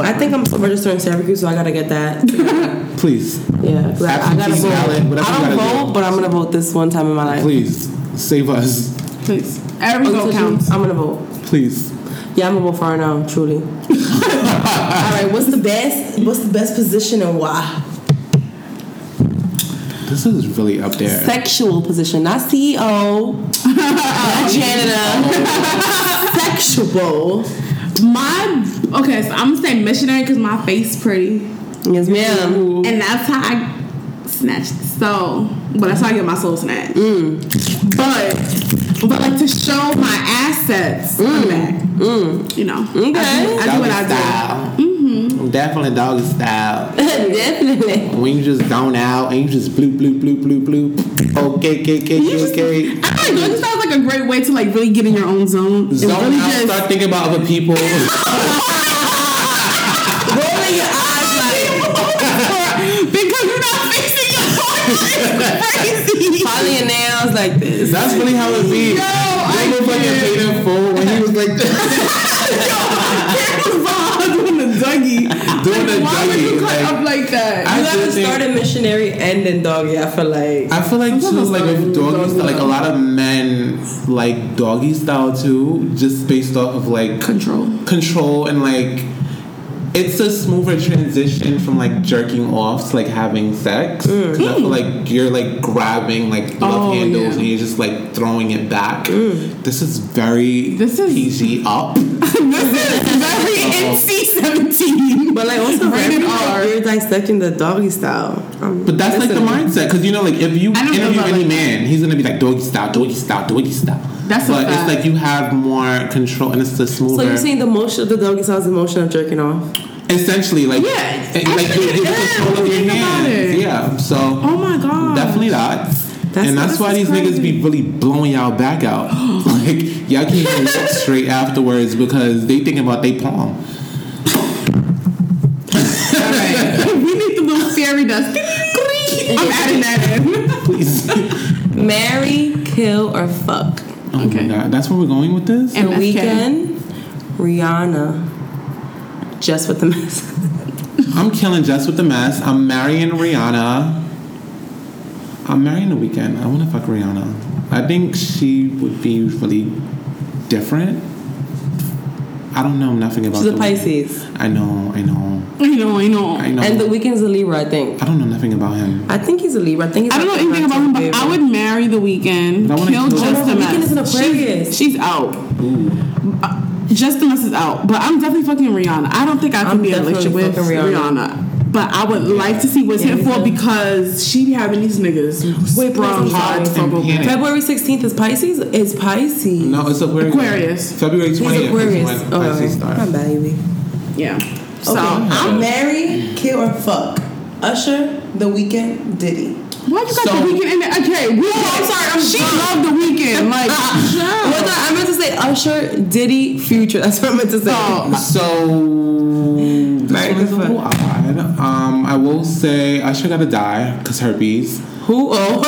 Speaker 2: I think I'm registering Syracuse, so I gotta get that.
Speaker 3: Please,
Speaker 2: Yeah, I, I gotta vote.
Speaker 3: ballot,
Speaker 2: I don't
Speaker 3: gotta
Speaker 2: vote,
Speaker 3: do.
Speaker 2: but I'm gonna vote this one time in my life.
Speaker 3: please save us.
Speaker 4: Please. Every
Speaker 2: Oh,
Speaker 4: vote
Speaker 2: so
Speaker 4: counts.
Speaker 2: I'm gonna vote.
Speaker 3: Please.
Speaker 2: Yeah, I'm gonna vote for her now, truly. All right, what's the best? What's the best position and why?
Speaker 3: This is really up there.
Speaker 2: Sexual position, not CEO, not janitor. Sexual.
Speaker 4: My okay, so I'm gonna say missionary because my face pretty,
Speaker 2: Yes, ma'am.
Speaker 4: and that's how I snatched. the soul. But that's how I get my soul snatched. Mm. But but like to show my assets on the mm. back. Mm. You know.
Speaker 2: Okay.
Speaker 4: I do, I do what I do.
Speaker 3: Mm-hmm. Definitely doggy style.
Speaker 2: Definitely.
Speaker 3: When you just zone out and you just bloop, bloop, bloop, bloop, bloop. Okay, okay, okay,
Speaker 4: You
Speaker 3: okay,
Speaker 4: just-
Speaker 3: okay.
Speaker 4: I feel like this sounds like a great way to like really get in your own zone.
Speaker 3: Zone
Speaker 4: really
Speaker 3: out,
Speaker 4: just-
Speaker 3: start thinking about other people.
Speaker 2: Rolling your eyes like
Speaker 4: because you're not fixing your crazy.
Speaker 2: filing your nails like this.
Speaker 3: That's really how it be.
Speaker 4: Yo, I
Speaker 3: They look like a paid in full when he was like this.
Speaker 4: doing the Dougie.
Speaker 3: Doing the
Speaker 4: Why would you cut
Speaker 3: like-
Speaker 4: up like that?
Speaker 3: I
Speaker 2: You gotta
Speaker 3: just think-
Speaker 2: start a missionary and then doggy. I feel like.
Speaker 3: I feel like too,
Speaker 4: Sometimes
Speaker 3: like with
Speaker 4: doggy-
Speaker 3: doggy
Speaker 4: doggy
Speaker 3: style, like a lot of men like doggy style too, just based off of like
Speaker 4: Control.
Speaker 3: control and like it's a smoother transition from like jerking off to like having sex. 'Cause I feel like you're like grabbing like love
Speaker 4: Oh,
Speaker 3: handles
Speaker 4: yeah.
Speaker 3: and you're just like throwing it back. This is very
Speaker 4: This is-
Speaker 3: PG up.
Speaker 4: this is very NC seventeen.
Speaker 2: But like also
Speaker 4: Rated
Speaker 2: very
Speaker 4: R.
Speaker 2: you're dissecting the doggy style. Um,
Speaker 3: But that's like the mindset, because you know, like if you
Speaker 4: I know
Speaker 3: interview any
Speaker 4: like
Speaker 3: man, he's gonna be like doggy style, doggy style, doggy style.
Speaker 4: That's a
Speaker 3: but
Speaker 4: fact.
Speaker 3: it's like you have more control, and it's the smoother.
Speaker 2: So you're saying the motion, of the doggy style is the motion of jerking off?
Speaker 3: essentially, like
Speaker 4: Yeah,
Speaker 3: and, like you
Speaker 4: it
Speaker 3: have control of your hands. Yeah, so
Speaker 4: Oh my god.
Speaker 3: definitely that.
Speaker 2: That's-
Speaker 3: and that's why
Speaker 2: is
Speaker 3: these niggas be really blowing y'all back out. like y'all can't even walk straight afterwards because they thinking about they palm.
Speaker 4: Alright. we need the little fairy dust. I'm adding that in.
Speaker 3: Please.
Speaker 2: Marry, kill, or fuck.
Speaker 3: Oh
Speaker 4: Okay.
Speaker 3: my god, that's where we're going with this.
Speaker 4: And
Speaker 2: The
Speaker 4: MFK.
Speaker 2: Weeknd, Rihanna. Just with the mess.
Speaker 3: I'm killing just with the mess. I'm marrying Rihanna. I'm marrying the Weeknd. I want to fuck Rihanna. I think she would be really different. I don't know nothing about
Speaker 2: She's a
Speaker 3: the
Speaker 2: Pisces.
Speaker 3: I know, I know,
Speaker 4: I know, I know.
Speaker 3: I know.
Speaker 2: And the Weeknd's a Libra, I think.
Speaker 3: I don't know nothing about him.
Speaker 2: I think he's a Libra. I think he's
Speaker 4: I don't know anything about him, but
Speaker 2: Virgo.
Speaker 4: I would marry the Weeknd.
Speaker 3: But I wanna
Speaker 4: Kill
Speaker 3: kill-
Speaker 4: just
Speaker 3: Oh,
Speaker 4: the
Speaker 2: The Weeknd is an
Speaker 4: mess.
Speaker 2: Aquarius.
Speaker 4: She's, she's out.
Speaker 3: Ooh.
Speaker 4: Uh, just the mess is out. But I'm definitely fucking Rihanna. I don't think I
Speaker 2: I'm
Speaker 4: be in a
Speaker 2: definitely
Speaker 4: relationship with Rihanna.
Speaker 2: Rihanna.
Speaker 4: But I would like to see what's
Speaker 2: Yeah,
Speaker 4: hit for because she be having these niggas
Speaker 2: Wait,
Speaker 4: sprung hard
Speaker 2: sorry.
Speaker 4: from
Speaker 3: And
Speaker 4: over.
Speaker 3: panic.
Speaker 2: February 16th is Pisces? It's Pisces.
Speaker 3: No, it's Aquarius.
Speaker 4: Aquarius.
Speaker 3: February 20th
Speaker 2: He's
Speaker 3: is when
Speaker 2: Oh,
Speaker 3: Pisces
Speaker 2: okay.
Speaker 3: starts.
Speaker 2: My baby.
Speaker 4: Yeah. So
Speaker 2: Okay.
Speaker 4: I'm
Speaker 2: marry, kill, or fuck. Usher, The Weeknd, Diddy.
Speaker 4: Why you got
Speaker 3: So-
Speaker 4: the Weeknd in there? Okay, we
Speaker 2: I'm sorry, I'm
Speaker 4: she
Speaker 2: drunk.
Speaker 4: loved the Weeknd. Like, uh,
Speaker 2: What the, I meant to say Usher, Diddy, Future. That's what I meant to say.
Speaker 4: Oh, uh,
Speaker 3: So this
Speaker 2: Married
Speaker 3: one is a little odd. Um, I will say Usher gotta die because herpes.
Speaker 2: Who? Oh.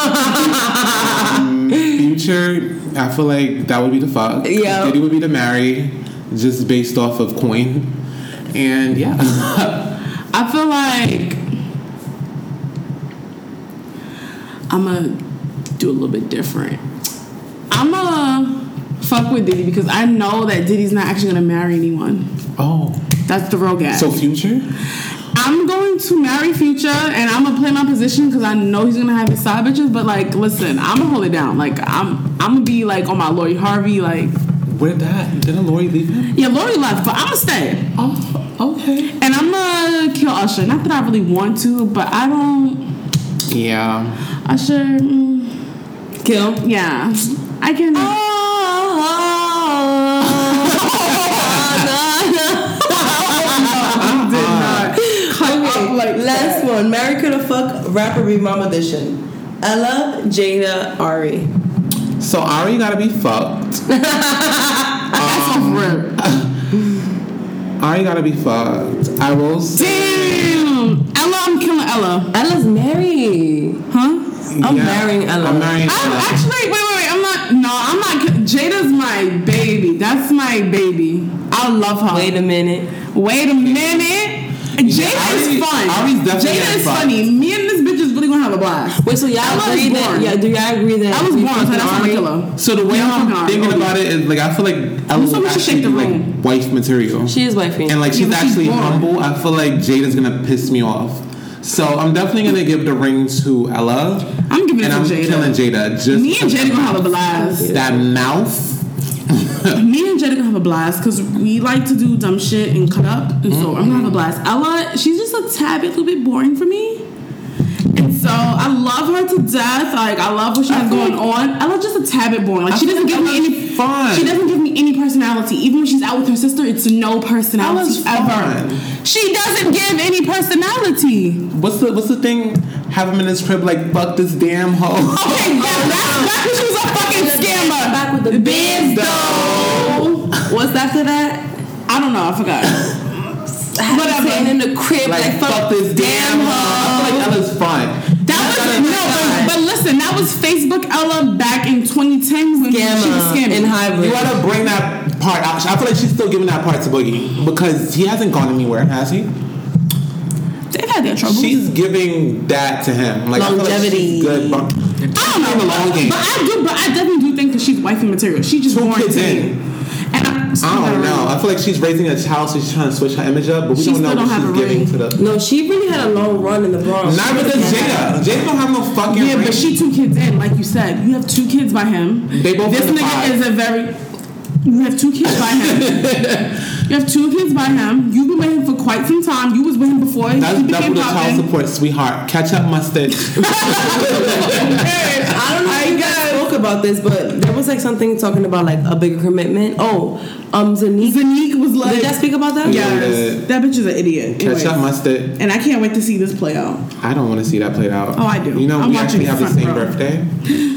Speaker 3: Um, Future, I feel like that would be the fuck.
Speaker 2: Yeah.
Speaker 3: Diddy would be the marry, just based off of coin. And yeah.
Speaker 4: I feel like I'm gonna do a little bit different. I'm gonna fuck with Diddy because I know that Diddy's not actually gonna marry anyone.
Speaker 3: oh.
Speaker 4: That's the real guy.
Speaker 3: So future?
Speaker 4: I'm going to marry Future and I'm gonna play my position because I know he's gonna have his side bitches. But like, listen, I'm gonna hold it down. Like, I'm I'm gonna be like on my Lori Harvey. Like,
Speaker 3: Where that? Didn't Lori leave him?
Speaker 4: yeah, Lori left, but I'm gonna stay.
Speaker 3: Oh, okay.
Speaker 4: And I'm gonna kill Usher. Not that I really want to, but I don't.
Speaker 3: Yeah.
Speaker 4: Usher. Mm,
Speaker 2: Kill.
Speaker 4: Yeah, I can. Ah, ah, ah.
Speaker 2: Okay, last one. Marry, kill, or fuck. Rapper Big Mama Edition. Ella, Jada, Ari.
Speaker 3: So Ari gotta be fucked.
Speaker 4: That's um, off rip.
Speaker 3: Ari gotta be fucked. I will.
Speaker 4: Damn, Ella, I'm killing Ella.
Speaker 2: Ella's married.
Speaker 4: Huh?
Speaker 2: I'm
Speaker 3: Yeah,
Speaker 2: marrying Ella.
Speaker 3: I'm marrying
Speaker 4: I'm
Speaker 3: Ella.
Speaker 4: actually wait, wait, wait. I'm not. No, I'm not. Jada's my baby. That's my baby. I love her.
Speaker 2: Wait a minute.
Speaker 4: Wait a minute. Jada
Speaker 3: Ari-
Speaker 4: is fun. Jada is
Speaker 3: fun.
Speaker 4: funny. Me and this bitch is really gonna have a blast.
Speaker 2: Wait, so y'all
Speaker 4: Ella is
Speaker 2: agree that?
Speaker 4: born.
Speaker 2: Yeah, do y'all agree that?
Speaker 4: I was born, so
Speaker 2: fucking
Speaker 4: that's why I'm
Speaker 2: Ari?
Speaker 4: gonna kill her.
Speaker 3: So the way
Speaker 4: Yeah,
Speaker 3: I'm
Speaker 4: fucking Ari.
Speaker 3: thinking
Speaker 4: Okay.
Speaker 3: about it is like I feel like Ella
Speaker 4: Who's
Speaker 3: would
Speaker 4: someone should
Speaker 3: actually
Speaker 4: shake
Speaker 3: be
Speaker 4: the
Speaker 3: like wife material.
Speaker 2: She is wifey.
Speaker 3: and like she's
Speaker 4: Yeah, but she's
Speaker 3: actually
Speaker 4: born.
Speaker 3: humble. I feel like Jada's gonna piss me off. So I'm definitely gonna give the ring to Ella.
Speaker 4: I'm giving it to
Speaker 3: I'm
Speaker 4: Jada.
Speaker 3: killing Jada. Just
Speaker 4: Me and Jada gonna have a blast.
Speaker 3: that mouth.
Speaker 4: Me and Jada gonna have a blast because we like to do dumb shit and cut up, and so I'm gonna have a blast. Ella, she's just a tad bit, a little bit boring for me. And so I love her to death. Like I love what she
Speaker 3: I
Speaker 4: has going
Speaker 3: like-
Speaker 4: on. Ella's just a tad bit boring. Like
Speaker 3: I
Speaker 4: she doesn't give me any
Speaker 3: fun.
Speaker 4: She doesn't give me any personality. Even when she's out with her sister, it's no personality
Speaker 3: Ella's
Speaker 4: ever.
Speaker 3: fun.
Speaker 4: She doesn't give any personality.
Speaker 3: What's the what's the thing? Have him in his crib like fuck this damn hoe.
Speaker 4: Okay, yeah, that's that's when she was a fucking scammer.
Speaker 2: Back with the
Speaker 4: Biz though.
Speaker 2: What's after that?
Speaker 4: I don't know. I forgot.
Speaker 2: Whatever.
Speaker 4: Whatever.
Speaker 2: in the crib,
Speaker 3: like
Speaker 2: like,
Speaker 3: fuck this damn hoe. I feel like Ella's fun.
Speaker 4: That was Facebook Ella back in 2010 when she was
Speaker 2: Scammer
Speaker 4: scamming.
Speaker 2: in hybrid.
Speaker 3: You gotta bring that part out. I feel like she's still giving that part to Boogie because he hasn't gone anywhere, has he?
Speaker 4: They've had their trouble.
Speaker 3: She's giving that to him. Like I feel like
Speaker 2: Longevity.
Speaker 3: she's good. But
Speaker 4: I don't know,
Speaker 3: in the long game.
Speaker 4: but I do, but I definitely do think that she's wifey material. She just
Speaker 3: Two
Speaker 4: boring
Speaker 3: kids
Speaker 4: to
Speaker 3: in.
Speaker 4: And I'm
Speaker 3: I don't know. I feel like she's raising a child, so she's trying to switch her image up, but we
Speaker 4: She
Speaker 3: don't know
Speaker 4: still
Speaker 3: what
Speaker 4: don't
Speaker 3: she's giving
Speaker 4: ring.
Speaker 3: to the.
Speaker 2: No, she really had a long run in the Bronx.
Speaker 3: Not because Jada. Jada don't have no fucking
Speaker 4: Yeah,
Speaker 3: ring.
Speaker 4: but she two kids in, like you said. You have two kids by him.
Speaker 3: They both
Speaker 4: This nigga
Speaker 3: five.
Speaker 4: is a very. You have two kids by him. you have two kids by him. You've been with him for quite some time. You was with him before
Speaker 3: That's
Speaker 4: he
Speaker 3: double
Speaker 4: became
Speaker 3: the child support, sweetheart. Ketchup, mustard.
Speaker 2: I don't know if you guys spoke about this, but there was like something talking about like a bigger commitment. Oh, um, Zanique.
Speaker 4: Zanique was like,
Speaker 2: Did y'all speak about that?
Speaker 3: Yeah.
Speaker 4: yes, that bitch is an idiot.
Speaker 3: Ketchup,
Speaker 4: Anyways.
Speaker 3: mustard.
Speaker 4: And I can't wait to see this play out.
Speaker 3: I don't want to see that played out.
Speaker 4: Oh, I do.
Speaker 3: You know,
Speaker 4: I'm
Speaker 3: we
Speaker 4: watching
Speaker 3: actually have the same
Speaker 4: row.
Speaker 3: birthday.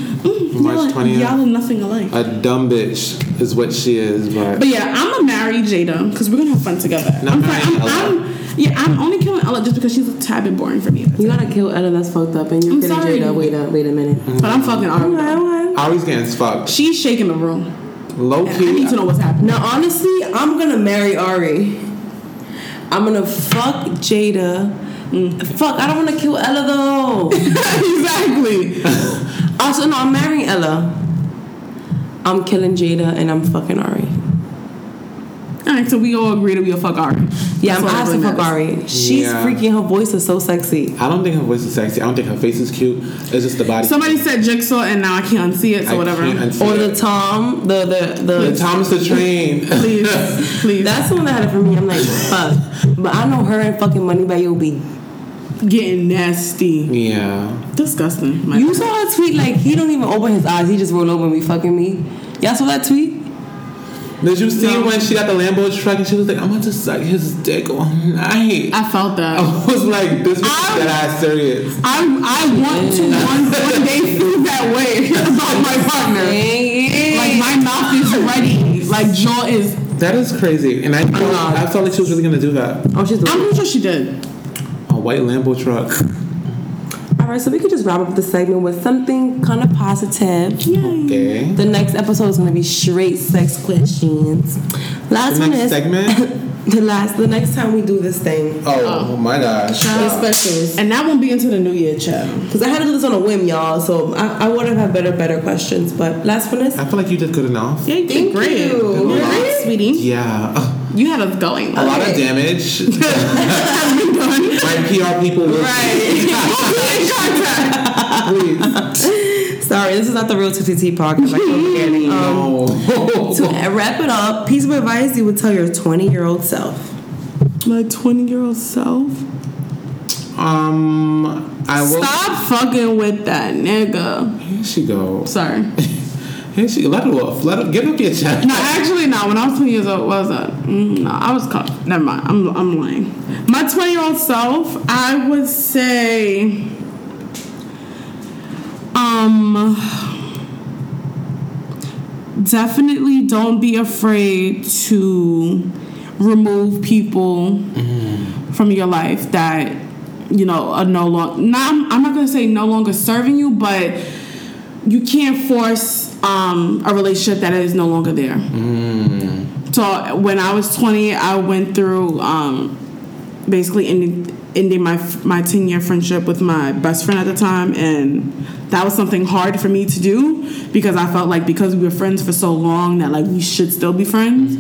Speaker 3: March 20th.
Speaker 4: y'all are nothing alike.
Speaker 3: A dumb bitch is what she is, but.
Speaker 4: But yeah, I'm gonna marry Jada because we're gonna have fun together.
Speaker 3: Not
Speaker 4: I'm,
Speaker 3: marrying
Speaker 4: I'm, I'm- yeah, I'm only killing Ella just because she's a tad bit boring for me.
Speaker 2: You gotta kill Ella. That's fucked up. And you're
Speaker 4: I'm
Speaker 2: kidding
Speaker 4: sorry.
Speaker 2: Jada. Wait up. Wait a minute.
Speaker 4: But I'm fucking Ari.
Speaker 3: Ari's getting fucked.
Speaker 4: She's shaking the room.
Speaker 3: Low
Speaker 4: And I need to know what's happening.
Speaker 2: Now, honestly, I'm gonna marry Ari. I'm gonna fuck Jada. Mm, fuck, I don't wanna kill Ella though.
Speaker 4: exactly.
Speaker 2: also, no, I'm marrying Ella. I'm killing Jada and I'm fucking Ari.
Speaker 4: All right, so we all agree that we'll fuck Ari.
Speaker 2: Yeah,
Speaker 4: That's
Speaker 2: I'm
Speaker 4: all that
Speaker 2: asked to
Speaker 4: really
Speaker 2: fuck
Speaker 4: matters.
Speaker 2: Ari. She's
Speaker 3: Yeah.
Speaker 2: freaking. Her voice is so sexy.
Speaker 3: I don't think her voice is sexy. I don't think her face is cute. It's just the body.
Speaker 4: Somebody said Jigsaw, and now I can't unsee it, so
Speaker 3: I
Speaker 4: whatever.
Speaker 3: can't unsee
Speaker 2: Or
Speaker 3: it.
Speaker 2: the Tom, the the the.
Speaker 3: The Thomas the Train.
Speaker 4: Please, please.
Speaker 2: That's the one that had it for me. I'm like, fuck. But I know her and fucking Moneybagg will be.
Speaker 4: getting nasty.
Speaker 3: yeah.
Speaker 4: Disgusting. My
Speaker 2: You saw that tweet? Like he don't even open his eyes. He just roll over and be fucking me. Y'all saw that tweet?
Speaker 3: Did you see
Speaker 4: No.
Speaker 3: when she got the Lambo truck and she was like, I'm about to suck his dick all night?
Speaker 4: I felt that.
Speaker 3: I was like, this bitch
Speaker 4: I-
Speaker 3: is dead ass serious.
Speaker 4: I I want to one, one day feel that way about my partner. Like my mouth is ready. Like jaw is.
Speaker 3: That is crazy. And I thought, I felt like she was really gonna do that.
Speaker 2: Oh, she's.
Speaker 4: I'm
Speaker 2: doing
Speaker 4: pretty sure she did.
Speaker 3: A white Lambo truck.
Speaker 2: All right, so we could just wrap up the segment with something kind of positive. Yay.
Speaker 3: Okay.
Speaker 2: The next episode is gonna be straight sex questions. Last
Speaker 3: The
Speaker 2: one
Speaker 3: next
Speaker 2: is
Speaker 3: segment?
Speaker 2: the last. The next time we do this thing,
Speaker 3: Oh, oh my gosh.
Speaker 2: it's specials.
Speaker 4: And that won't be into the new year, child.
Speaker 2: Because I had to do this on a whim, y'all. So I, I would have had better, better questions. But last one is
Speaker 3: I feel like you did good enough.
Speaker 4: Yeah, you did
Speaker 2: Thank
Speaker 4: great.
Speaker 2: you.
Speaker 4: You're
Speaker 2: Really?
Speaker 4: right, sweetie.
Speaker 3: Yeah.
Speaker 4: You had us going.
Speaker 3: A lot of damage. My PR people will please.
Speaker 2: sorry. This is not the real TTT podcast. I can't forget it. Um, to wrap it up, piece of advice you would tell your 20 year old self.
Speaker 4: My 20 year old self.
Speaker 3: Um, I will.
Speaker 4: Stop fucking with that nigga.
Speaker 3: Here she goes.
Speaker 4: Sorry.
Speaker 3: Here she. Let her off. Let her. Give up your chest.
Speaker 4: No, actually, no. When I was 20 years old, what was that? Mm, no, I was caught. Never mind. I'm, I'm lying. My 20 year old self, I would say, um, definitely don't be afraid to remove people from your life that you know are no longer. Not, I'm not gonna say no longer serving you, but you can't force um, a relationship that is no longer there. So when I was 20, I went through um, basically ending ending my my 10 year friendship with my best friend at the time, and that was something hard for me to do because I felt like because we were friends for so long that like we should still be friends.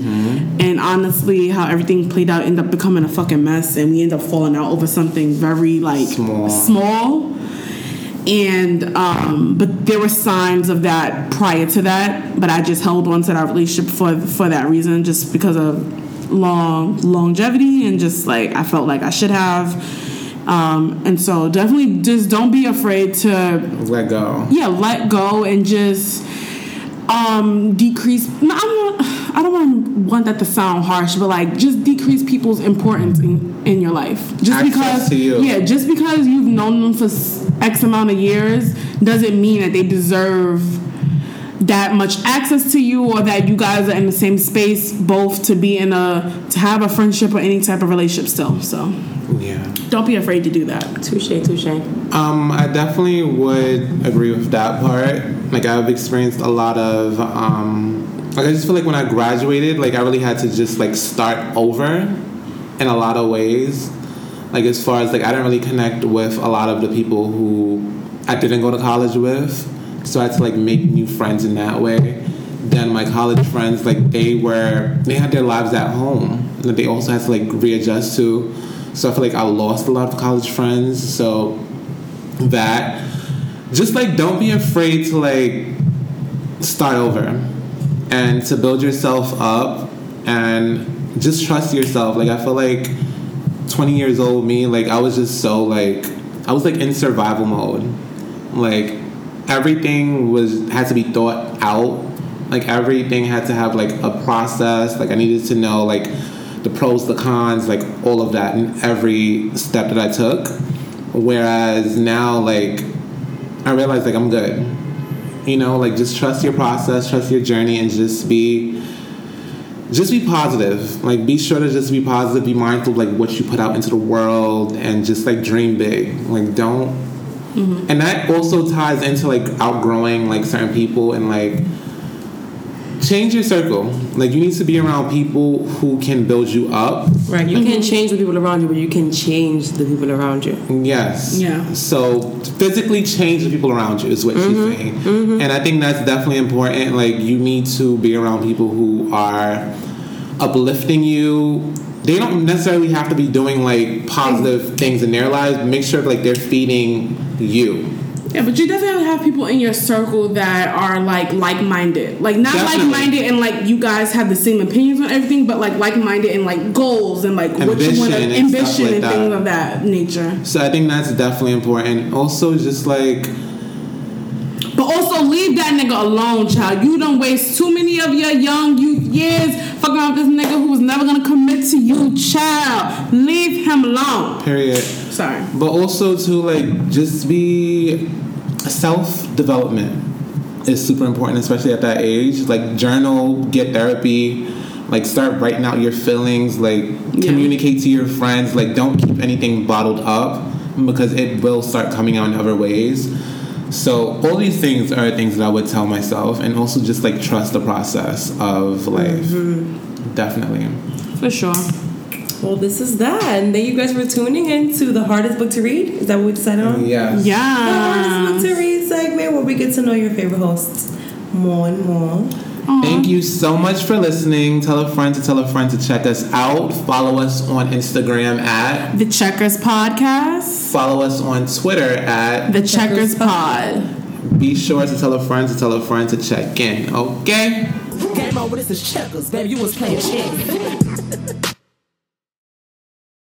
Speaker 4: And honestly, how everything played out ended up becoming a fucking mess, and we ended up falling out over something very like
Speaker 3: Small.
Speaker 4: small and um, but there were signs of that prior to that but i just held on to that relationship for for that reason just because of long longevity and just like i felt like i should have um, and so definitely just don't be afraid to
Speaker 3: Let go.
Speaker 4: yeah let go and just um decrease no, I don't I don't want, want that to sound harsh but like just decrease people's importance in, in your life just
Speaker 3: Access
Speaker 4: because
Speaker 3: you.
Speaker 4: yeah just because you've known them for X amount of years doesn't mean that they deserve that much access to you or that you guys are in the same space both to be in a to have a friendship or any type of relationship still so
Speaker 3: Yeah.
Speaker 4: Don't be afraid to do that
Speaker 2: Touche, touche.
Speaker 3: Um, I definitely would agree with that part. Like I've experienced a lot of um, like I just feel like when I graduated, like I really had to just like start over in a lot of ways. Like as far as like I didn't really connect with a lot of the people who I didn't go to college with, so I had to like make new friends in that way. Then my college friends. Like they were, they had their lives at home that they also had to like readjust to. So I feel like I lost a lot of college friends. So that, just like don't be afraid to like start over and to build yourself up and just trust yourself. Like I feel like 20 years old me, like I was just so like I was like in survival mode. Like everything was had to be thought out. Like everything had to have like a process. Like I needed to know like the pros, the cons, like all of that in every step that I took. Whereas now like I realize like I'm good. You know, like just trust your process, trust your journey and just be just be positive. Like be sure to just be positive, be mindful of like what you put out into the world and just like dream big. Like don't mm-hmm. and that also ties into like outgrowing like certain people and like change your circle. Like you need to be around people who can build you up.
Speaker 2: Right. You can't mhm. change the people around you, but you can change the people around you.
Speaker 3: Yes.
Speaker 4: Yeah.
Speaker 3: So physically change the people around you is what she's mm-hmm. saying, mm-hmm. and I think that's definitely important. Like you need to be around people who are uplifting you. They don't necessarily have to be doing like positive things in their lives. Make sure like they're feeding you.
Speaker 4: Yeah, but you definitely have people in your circle that are like like minded. Like not like minded and like you guys have the same opinions on everything, but like like minded and like goals and like what you want to
Speaker 3: Ambition and
Speaker 4: ambition
Speaker 3: like
Speaker 4: and
Speaker 3: that.
Speaker 4: things of that nature.
Speaker 3: So I think that's definitely important. Also, just like
Speaker 4: But also leave that nigga alone, child. You don't waste too many of your young youth years fucking around this nigga who was never gonna commit to you, child. Leave him alone.
Speaker 3: period.
Speaker 4: Sorry.
Speaker 3: But also to like just be self development is super important, especially at that age. Like journal, get therapy, like start writing out your feelings, like communicate to your friends. Like don't keep anything bottled up because it will start coming out in other ways. So all these things are things that I would tell myself, and also just like trust the process of life. Mm-hmm. Definitely.
Speaker 4: For sure.
Speaker 2: Well, this is that. And thank you guys for tuning in to the hardest book to read. Is that what we decided on?
Speaker 3: Yes. Yeah.
Speaker 2: The
Speaker 4: Yeah.
Speaker 2: hardest book to read segment where we get to know your favorite hosts more and more.
Speaker 3: Thank you so much for listening. Tell a friend to tell a friend to check us out. Follow us on Instagram at,
Speaker 4: The Checkers Podcast.
Speaker 3: follow us on Twitter at.
Speaker 4: The Checkers Pod.
Speaker 3: Be sure to tell a friend to tell a friend to check in. Okay?
Speaker 5: Game over, this is checkers, baby. You was playing chess.